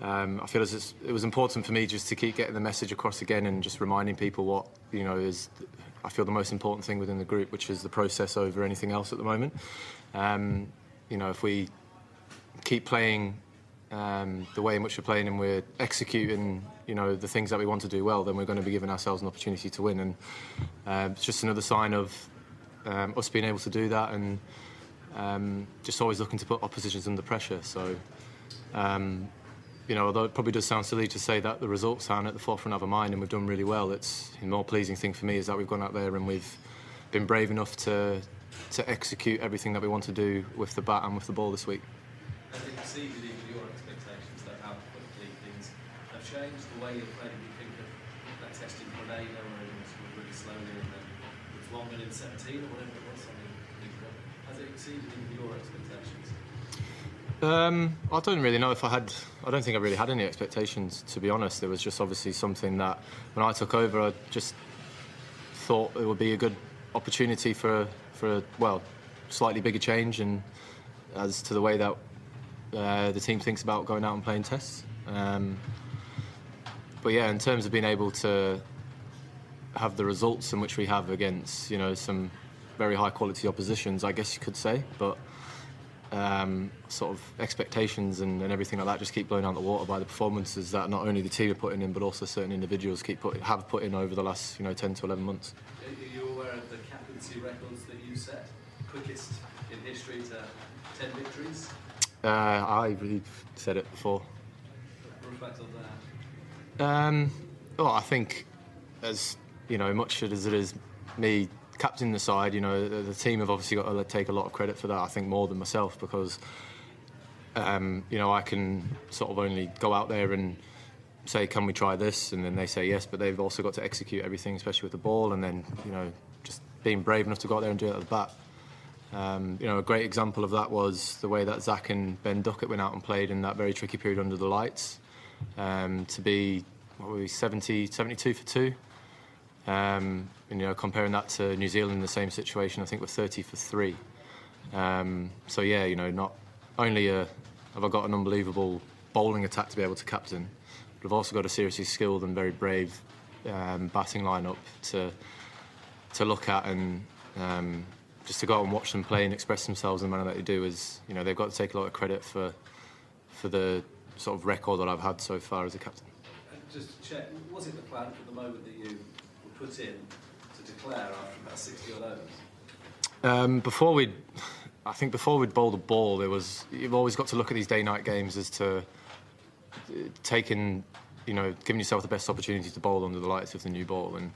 um, I feel as it was important for me just to keep getting the message across again and just reminding people what you know is I feel the most important thing within the group, which is the process over anything else at the moment. Um, you know, if we keep playing um, the way in which we're playing and we're executing, you know, the things that we want to do well, then we're going to be giving ourselves an opportunity to win. And uh, it's just another sign of um, us being able to do that and um, just always looking to put oppositions under pressure. So, um, you know, although it probably does sound silly to say that the results aren't at the forefront of our mind and we've done really well, it's the more pleasing thing for me is that we've gone out there and we've been brave enough to to execute everything that we want to do with the bat and with the ball this week. Has it exceeded even your expectations that how quickly things have changed? The way playing, you think of that test in Grenada where it was really slowly and then it was longer in 17 or whatever it was, something. Has it exceeded your expectations? Um, I don't really know if I had. I don't think I really had any expectations, to be honest. It was just obviously something that when I took over, I just thought it would be a good opportunity for for a well, slightly bigger change and as to the way that uh, the team thinks about going out and playing tests. Um, but yeah, in terms of being able to have the results in which we have against you know some very high quality oppositions, I guess you could say, but um, sort of expectations and, and, everything like that just keep blown out the water by the performances that not only the team are putting in, but also certain individuals keep put, have put in over the last you know 10 to 11 months. Are you aware of the captaincy records that you set? Quickest in history to 10 victories? Uh, I really said it before. Reflect on that. Um, well, I think as you know, much as it is me captain the side, you know, the, the, team have obviously got to take a lot of credit for that. I think more than myself because, um, you know, I can sort of only go out there and say, "Can we try this?" and then they say yes, but they've also got to execute everything, especially with the ball, and then you know, just being brave enough to go out there and do it at the bat. Um, you know, a great example of that was the way that Zak and Ben Duckett went out and played in that very tricky period under the lights. Um, to be, what were we, 70, 72 for two. Um, and, you know, comparing that to New Zealand in the same situation, I think we're 30 for three. Um, so yeah, you know, not only uh, have I got an unbelievable bowling attack to be able to captain, but I've also got a seriously skilled and very brave um, batting lineup to to look at and um, just to go out and watch them play and express themselves in the manner that they do is, you know, they've got to take a lot of credit for for the sort of record that I've had so far as a captain. just to check, was it the plan from the moment that you were put in to declare after about 60 odd overs? Um, before we, I think before we'd bowl the ball, there was you've always got to look at these day-night games as to uh, taking, you know, giving yourself the best opportunity to bowl under the lights with the new ball and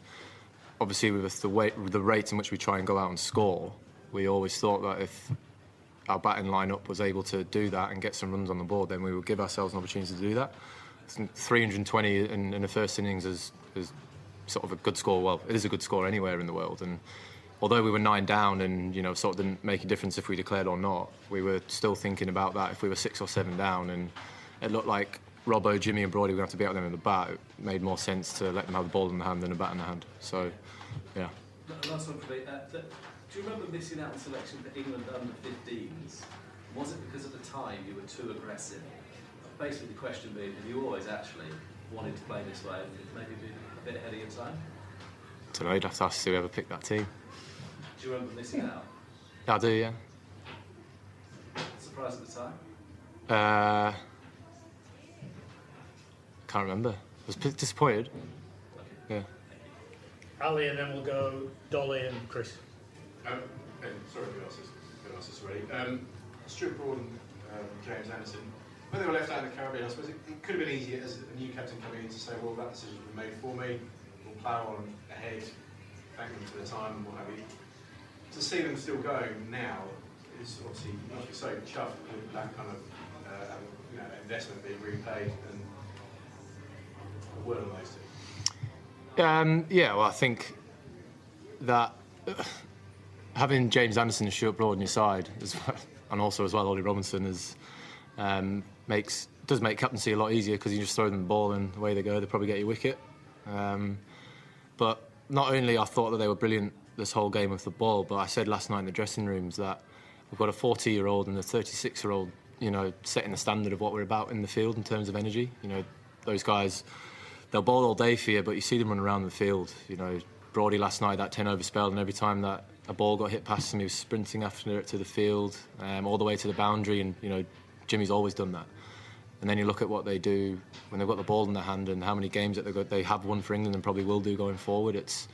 obviously with the, way, the rate in which we try and go out and score, we always thought that if our batting lineup was able to do that and get some runs on the board, then we would give ourselves an opportunity to do that. 320 in, in the first innings is, is sort of a good score. Well, it is a good score anywhere in the world, and although we were nine down and you know sort of didn't make a difference if we declared or not, we were still thinking about that if we were six or seven down, and it looked like Robbo, Jimmy, and Broady were going to have to be out there in the bat. It made more sense to let them have the ball in the hand than a bat in the hand. So, yeah. Last one for me. Uh, do you remember missing out on selection for England under 15s? Was it because at the time you were too aggressive? Basically, the question being, have you always actually wanted to play this way and maybe be a bit ahead of your time? I don't know, you'd have to ask whoever picked that team. Do you remember missing out? Yeah, I do, yeah. Surprised at the time? Uh, can't remember. I was disappointed. Yeah. Ali, and then we'll go Dolly and Chris. Um, and sorry if asked this, asked this already. Um, Stuart Broad and um, James Anderson, when they were left out in the Caribbean, I suppose it, it, could have been easier as a new captain coming in to say, well, that decision's been made for me, we'll plough on ahead, thank them for the time and what have you. To see them still going now is obviously, you be so chuffed with that kind of uh, you know, investment being repaid and a word on those two. Um, yeah, well, I think that having James Anderson and Stuart Broad on your side, well, and also as well Ollie Robinson, is um, makes does make captaincy a lot easier because you just throw them the ball and away they go. They probably get your wicket. Um, but not only I thought that they were brilliant this whole game with the ball, but I said last night in the dressing rooms that we've got a 40-year-old and a 36-year-old, you know, setting the standard of what we're about in the field in terms of energy. You know, those guys they'll bowl all day for you, but you see them run around the field. You know, Broady last night that 10 over spell, and every time that a ball got hit past him, he was sprinting after it to the field, um, all the way to the boundary, and you know, Jimmy's always done that. And then you look at what they do when they've got the ball in their hand and how many games that they got, they have won for England and probably will do going forward. It's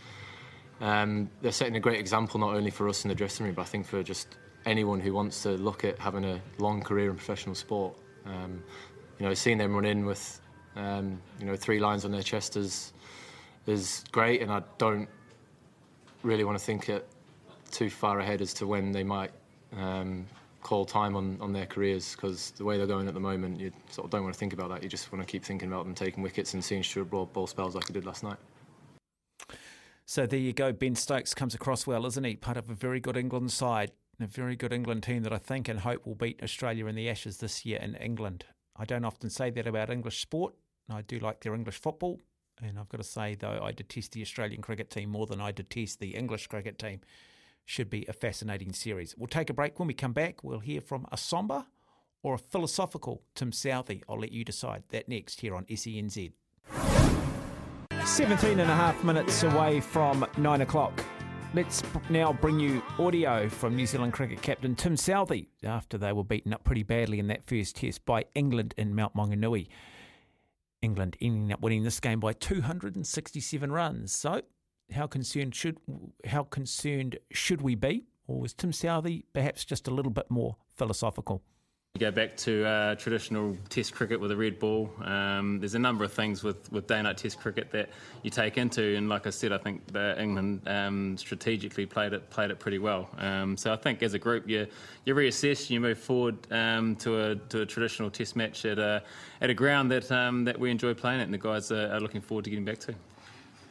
um, they're setting a great example not only for us in the dressing room, but I think for just anyone who wants to look at having a long career in professional sport. Um, you know, seeing them run in with um, you know three lines on their chest is is great, and I don't really want to think it too far ahead as to when they might um, call time on, on their careers because the way they're going at the moment, you sort of don't want to think about that. You just want to keep thinking about them taking wickets and seeing Stuart Broad ball spells like he did last night. So there you go. Ben Stokes comes across well, isn't he? Part of a very good England side, a very good England team that I think and hope will beat Australia in the Ashes this year in England. I don't often say that about English sport. I do like their English football. And I've got to say, though, I detest the Australian cricket team more than I detest the English cricket team. Should be a fascinating series. We'll take a break. When we come back, we'll hear from a somber or a philosophical Tim Southee. I'll let you decide that next here on SENZ. 17 and a half minutes away from 9 o'clock. Let's now bring you audio from New Zealand cricket captain Tim Southee after they were beaten up pretty badly in that first test by England in Mount Maunganui. England ending up winning this game by 267 runs. So, how concerned should how concerned should we be, or was Tim Southee perhaps just a little bit more philosophical? You go back to uh, traditional Test cricket with a red ball. Um, there's a number of things with, with day-night Test cricket that you take into, and like I said, I think the England um, strategically played it played it pretty well. Um, so I think as a group, you you reassess, you move forward um, to a to a traditional Test match at a at a ground that um, that we enjoy playing at, and the guys are, are looking forward to getting back to.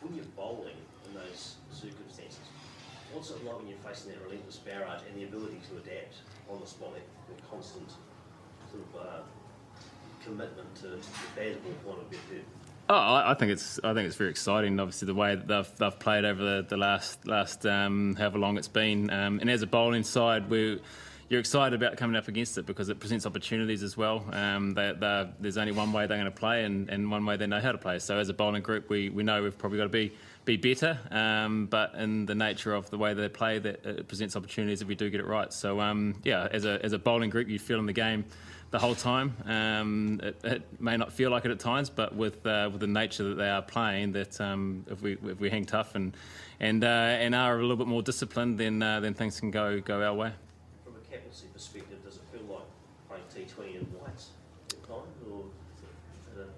When you're bowling in those circumstances, what's it like when you're facing that relentless barrage and the ability to adapt the constant sort of uh, commitment to Bazball point of view? Oh, I I think it's I think it's very exciting. Obviously, the way that they've, they've played over the, the last last um, however long it's been, um, and as a bowling side, we you're excited about coming up against it because it presents opportunities as well. Um, they, there's only one way they're going to play, and, and one way they know how to play. So as a bowling group, we, we know we've probably got to be be better, um, but in the nature of the way they play, that it presents opportunities if we do get it right. So um, yeah, as a as a bowling group, you feel in the game the whole time. Um, it, it may not feel like it at times, but with uh, with the nature that they are playing, that um, if we if we hang tough and and uh, and are a little bit more disciplined, then uh, then things can go go our way. From a captaincy perspective, does it feel like playing T20 in whites at times, or is it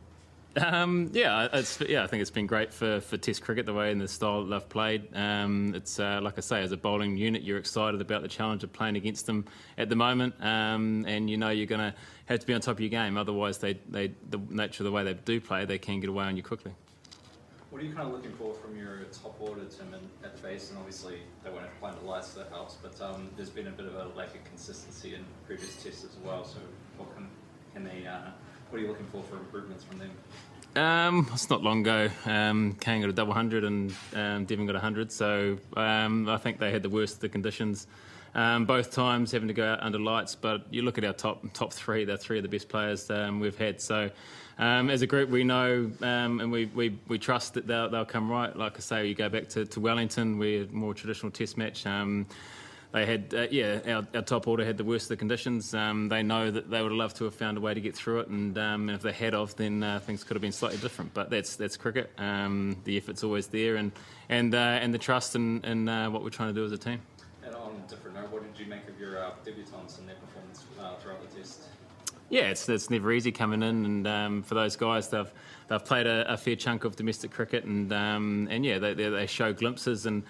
Um, yeah, yeah. I think it's been great for, for Test cricket the way and the style that they've played. Um, it's uh, like I say, as a bowling unit, you're excited about the challenge of playing against them at the moment, um, and you know you're going to have to be on top of your game. Otherwise, they, they the nature of the way they do play, they can get away on you quickly. What are you kind of looking for from your top order, and at the base? And obviously, they won't have to the lights, so that helps. But um, there's been a bit of a lack of consistency in previous tests as well. So, what can, can they? Uh, what are you looking for for improvements from them? Um, it's not long ago. Um, Kane got a double hundred and um, Devon got a hundred. So um, I think they had the worst of the conditions. Um, both times having to go out under lights, but you look at our top top three; they're three of the best players um, we've had. So, um, as a group, we know um, and we, we, we trust that they'll, they'll come right. Like I say, you go back to, to Wellington, we're more traditional Test match. They had, uh, yeah, our, our top order had the worst of the conditions. Um, they know that they would have loved to have found a way to get through it, and, um, and if they had of, then uh, things could have been slightly different. But that's that's cricket. Um, the effort's always there, and and uh, and the trust in, in uh, what we're trying to do as a team. And on a different note, what did you make of your uh, debutants and their performance uh, throughout the test? Yeah, it's, it's never easy coming in, and um, for those guys, they've they've played a, a fair chunk of domestic cricket, and um, and yeah, they, they, they show glimpses and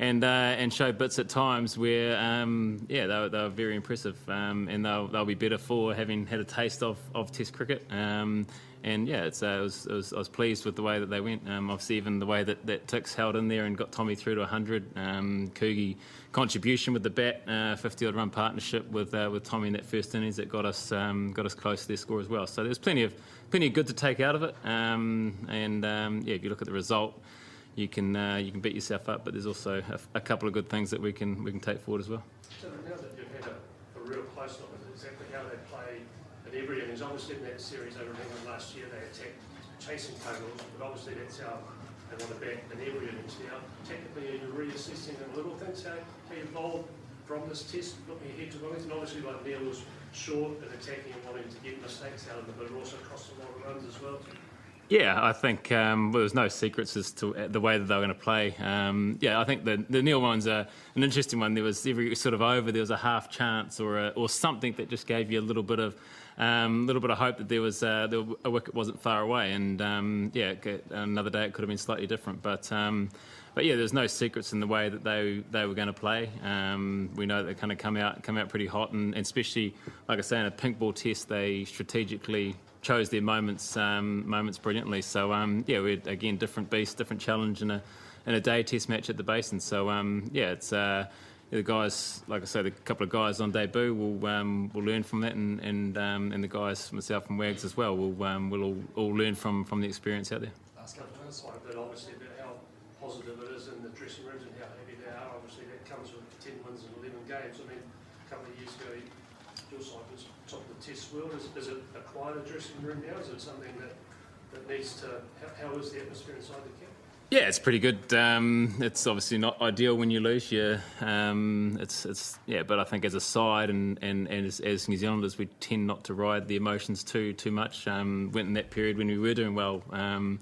and uh, and show bits at times where um, yeah, they were, they were very impressive, um, and they'll they'll be better for having had a taste of, of Test cricket. Um, and yeah, it's, uh, it was, it was, I was pleased with the way that they went. Um, obviously, even the way that, that Tix held in there and got Tommy through to 100. Um, contribution with the bat, uh, 50 odd run partnership with uh, with Tommy in that first innings that got us um, got us close to their score as well. So there's plenty of plenty of good to take out of it. Um, and yeah, if you look at the result, you can uh, you can beat yourself up, but there's also a, a couple of good things that we can we can take forward as well. So now that you've had a, a real close look at exactly how they play at every innings, obviously in that series over England last year they attacked chasing totals, but obviously that's how they want to bat in every innings now. Technically, are you reassessing the little things, how, you bowl from this test, looking ahead to Wellington? Obviously, like Neil was short and attacking and wanting to get mistakes out of them, but also crossing a lot of runs as well. Yeah, I think um, well, there's no secrets as to the way that they were going to play. Um, yeah, I think the, the Neil one's a, an interesting one. There was every sort of over, there was a half chance or a, or something that just gave you a little bit of um, little bit of hope that there was uh, a wicket wasn't far away. And um, yeah, another day it could have been slightly different, but. Um, but yeah, there's no secrets in the way that they they were going to play. Um, we know they kind of come out come out pretty hot, and, and, especially like I say in a pink ball test, they strategically chose their moments um, moments brilliantly. So um, yeah, we're again different beast, different challenge in a in a day test match at the Basin. So um, yeah, it's. Uh, the guys, like I said, a couple of guys on debut will um, will learn from that, and and, um, and the guys, myself and Wags as well, will um, will all, all learn from, from the experience out there. Last couple of side of obviously, about how positive it is in the dressing rooms and how happy they are. Obviously, that comes with 10 wins in 11 games. I mean, a couple of years ago, your side was Test world. Is, is it a quieter dressing room now? Is it something that, that needs to? How, how is the atmosphere inside the camp? Yeah, it's pretty good. Um, it's obviously not ideal when you lose. Yeah, um, it's it's yeah, but I think as a side and, and, and as, as, New Zealanders, we tend not to ride the emotions too too much. Um, went in that period when we were doing well. Um,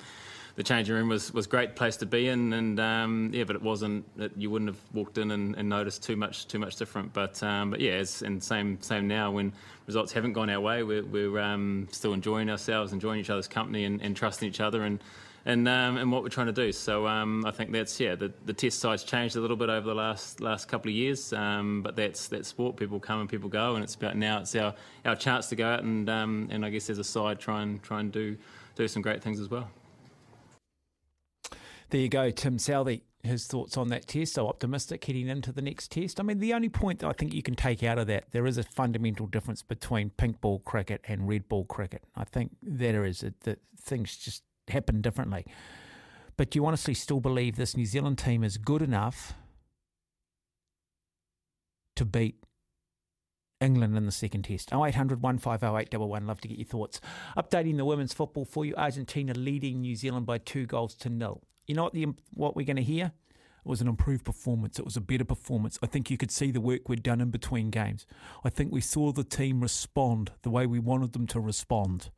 the changing room was was a great place to be in, and um, yeah, but it wasn't. It, you wouldn't have walked in and, and, noticed too much too much different. But um, but yeah, it's and same same now when results haven't gone our way, we're, we're still enjoying ourselves, enjoying each other's company, and, and trusting each other and and um, and what we're trying to do. So um, I think that's yeah. The, the test size changed a little bit over the last last couple of years, um, but that's that sport. People come and people go, and it's about now. It's our, our chance to go out and um, and I guess as a side try and try and do do some great things as well. There you go, Tim Southee. His thoughts on that test. So optimistic heading into the next test. I mean, the only point that I think you can take out of that, there is a fundamental difference between pink ball cricket and red ball cricket. I think there is that things just happen differently. But do you honestly still believe this New Zealand team is good enough to beat England in the second test. 0800 150 Love to get your thoughts. Updating the women's football for you. Argentina leading New Zealand by two goals to nil. You know what, the, what we're going to hear? It was an improved performance. It was a better performance. I think you could see the work we'd done in between games. I think we saw the team respond the way we wanted them to respond.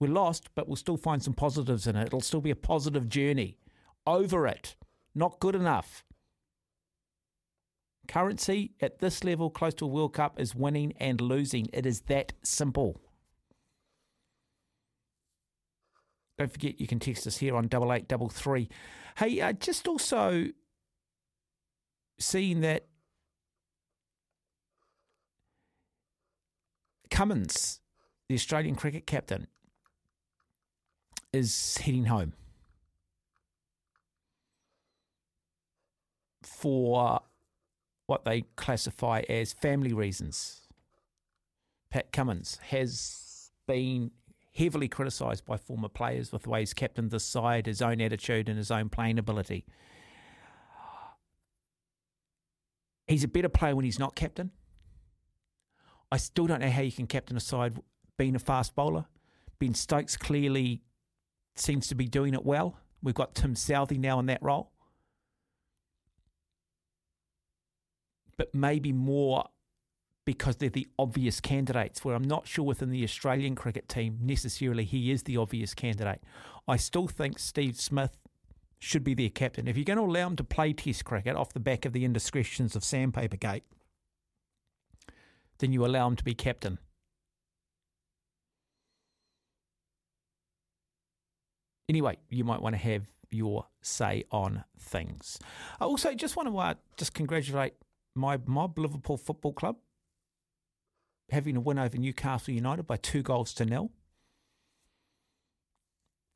We're lost, but we'll still find some positives in it. It'll still be a positive journey. Over it. Not good enough. Currency at this level, close to a World Cup, is winning and losing. It is that simple. Don't forget you can text us here on double eight double three. Hey, uh, just also seeing that Cummins, the Australian cricket captain, is heading home for what they classify as family reasons. Pat Cummins has been heavily criticised by former players with the way he's captained the side, his own attitude, and his own playing ability. He's a better player when he's not captain. I still don't know how you can captain a side being a fast bowler. Ben Stokes clearly seems to be doing it well. We've got Tim Southee now in that role. But maybe more because they're the obvious candidates, where I'm not sure within the Australian cricket team necessarily he is the obvious candidate. I still think Steve Smith should be their captain. If you're going to allow him to play Test cricket off the back of the indiscretions of Sandpapergate, then you allow him to be captain. Anyway, you might want to have your say on things. I also just want to uh, just congratulate my mob Liverpool Football Club having a win over Newcastle United by two goals to nil.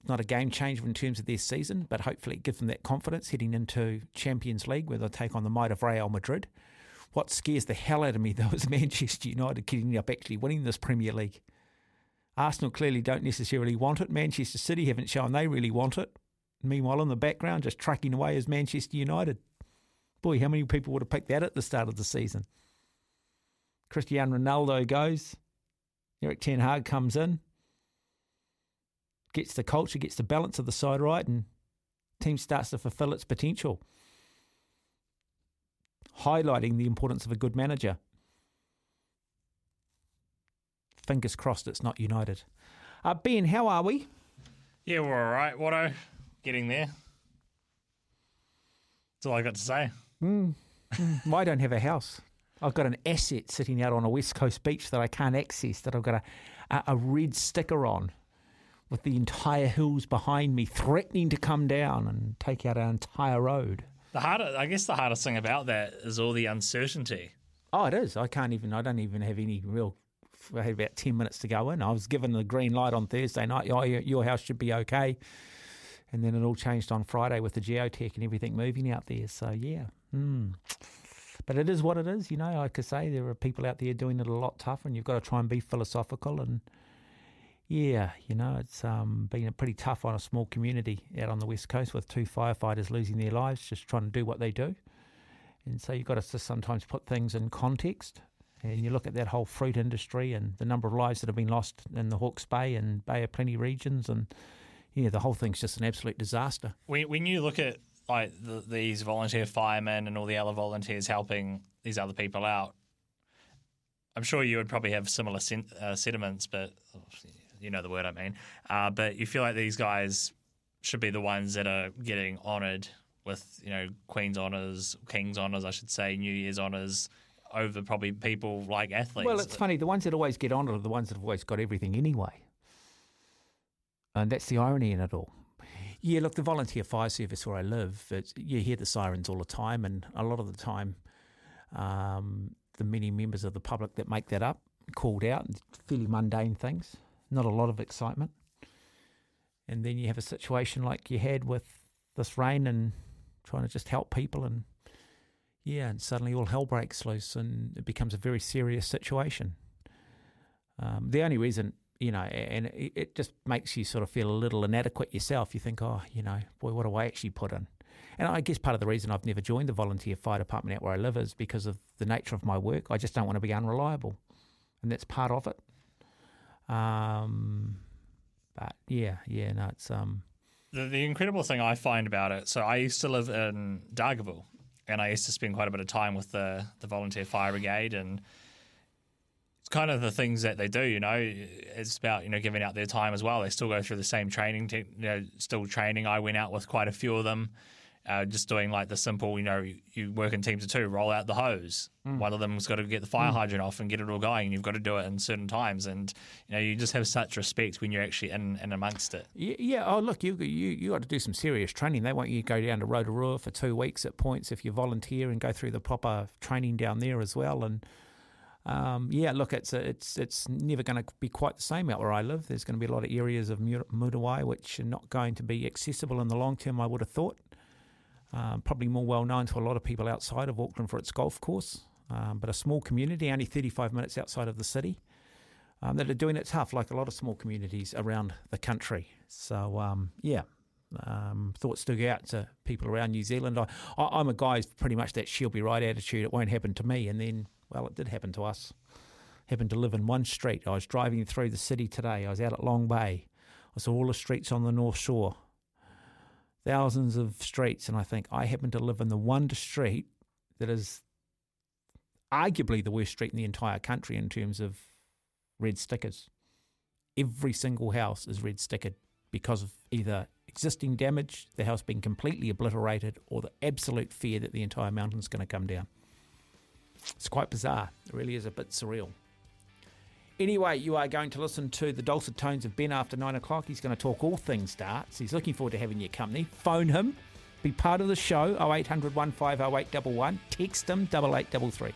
Not a game changer in terms of their season, but hopefully it gives them that confidence heading into Champions League where they'll take on the might of Real Madrid. What scares the hell out of me though is Manchester United getting up actually winning this Premier League. Arsenal clearly don't necessarily want it. Manchester City haven't shown they really want it. Meanwhile, in the background, just trucking away is Manchester United. Boy, how many people would have picked that at the start of the season? Cristiano Ronaldo goes. Erik ten Hag comes in. Gets the culture, gets the balance of the side right, and team starts to fulfill its potential. Highlighting the importance of a good manager fingers crossed it's not United. Uh, ben, how are we? Yeah, we're all right, Watto. Getting there. That's all I got to say. Mm. I don't have a house. I've got an asset sitting out on a west coast beach that I can't access. That I've got a, a, a red sticker on, with the entire hills behind me threatening to come down and take out our entire road. The harder, I guess, the hardest thing about that is all the uncertainty. Oh, it is. I can't even. I don't even have any real. I had about ten minutes to go in. I was given the green light on Thursday night. Oh, your, your house should be okay. And then it all changed on Friday with the geotech and everything moving out there. So yeah. Mm. But it is what it is, you know. Like I say, there are people out there doing it a lot tougher, and you've got to try and be philosophical. And yeah, you know, it's um, been a pretty tough on a small community out on the west coast with two firefighters losing their lives just trying to do what they do. And so you've got to sometimes put things in context. And you look at that whole fruit industry and the number of lives that have been lost in the Hawke's Bay and Bay of Plenty regions, and yeah, the whole thing's just an absolute disaster. When, when you look at like the, these volunteer firemen and all the other volunteers helping these other people out, I'm sure you would probably have similar sen- uh, sentiments, but you know the word I mean. Uh, but you feel like these guys should be the ones that are getting honoured with you know Queen's honours, King's honours, I should say, New Year's honours over probably people like athletes. Well, it's funny. The ones that always get honoured are the ones that have always got everything anyway. And that's the irony in it all. Yeah, look, the volunteer fire service where I live, you hear the sirens all the time, and a lot of the time, um, the many members of the public that make that up called out, and fairly mundane things, not a lot of excitement. And then you have a situation like you had with this rain and trying to just help people, and yeah, and suddenly all hell breaks loose, and it becomes a very serious situation. Um, the only reason you know, and it, just makes you sort of feel a little inadequate yourself. You think, oh, you know, boy, what do I actually put in? And I guess part of the reason I've never joined the volunteer fire department out where I live is because of the nature of my work. I just don't want to be unreliable, and that's part of it. Um, but yeah, yeah, no, it's um. The, the incredible thing I find about it. So I used to live in Dargaville, and I used to spend quite a bit of time with the the volunteer fire brigade and kind of the things that they do. You know, it's about you know giving out their time as well. They still go through the same training. To, you know, still training. I went out with quite a few of them. Uh, just doing like the simple, you know, you, you, work in teams of two, roll out the hose. Mm. One of them's got to get the fire mm. hydrant off and get it all going. And you've got to do it in certain times, and you know, you just have such respect when you're actually in and amongst it. Yeah, yeah. Oh, look, you you you got to do some serious training. They want you to go down to Rotorua for two weeks at points if you volunteer and go through the proper training down there as well. And um, yeah, look, it's it's it's never going to be quite the same out where I live. There's going to be a lot of areas of Muriwai which are not going to be accessible in the long term. I would have thought. Um, probably more well known to a lot of people outside of Auckland for its golf course, um, but a small community, only 35 minutes outside of the city, um, that are doing it tough, like a lot of small communities around the country. So um, yeah, um, thoughts to go out to people around New Zealand. I, I, am a guy who's pretty much that she'll be right attitude. It won't happen to me, and then well, it did happen to us. Happened to live in one street. I was driving through the city today. I was out at Long Bay. I saw all the streets on the North Shore, thousands of streets, and I think I happen to live in the one street that is arguably the worst street in the entire country in terms of red stickers. Every single house is red stickered because of either existing damage, the house being completely obliterated, or the absolute fear that the entire mountain's going to come down. It's quite bizarre. It really is a bit surreal. Anyway, you are going to listen to the dulcet tones of Ben after nine o'clock. He's going to talk all things darts. He's looking forward to having your company. Phone him, be part of the show 0800 150811. Text him 8833.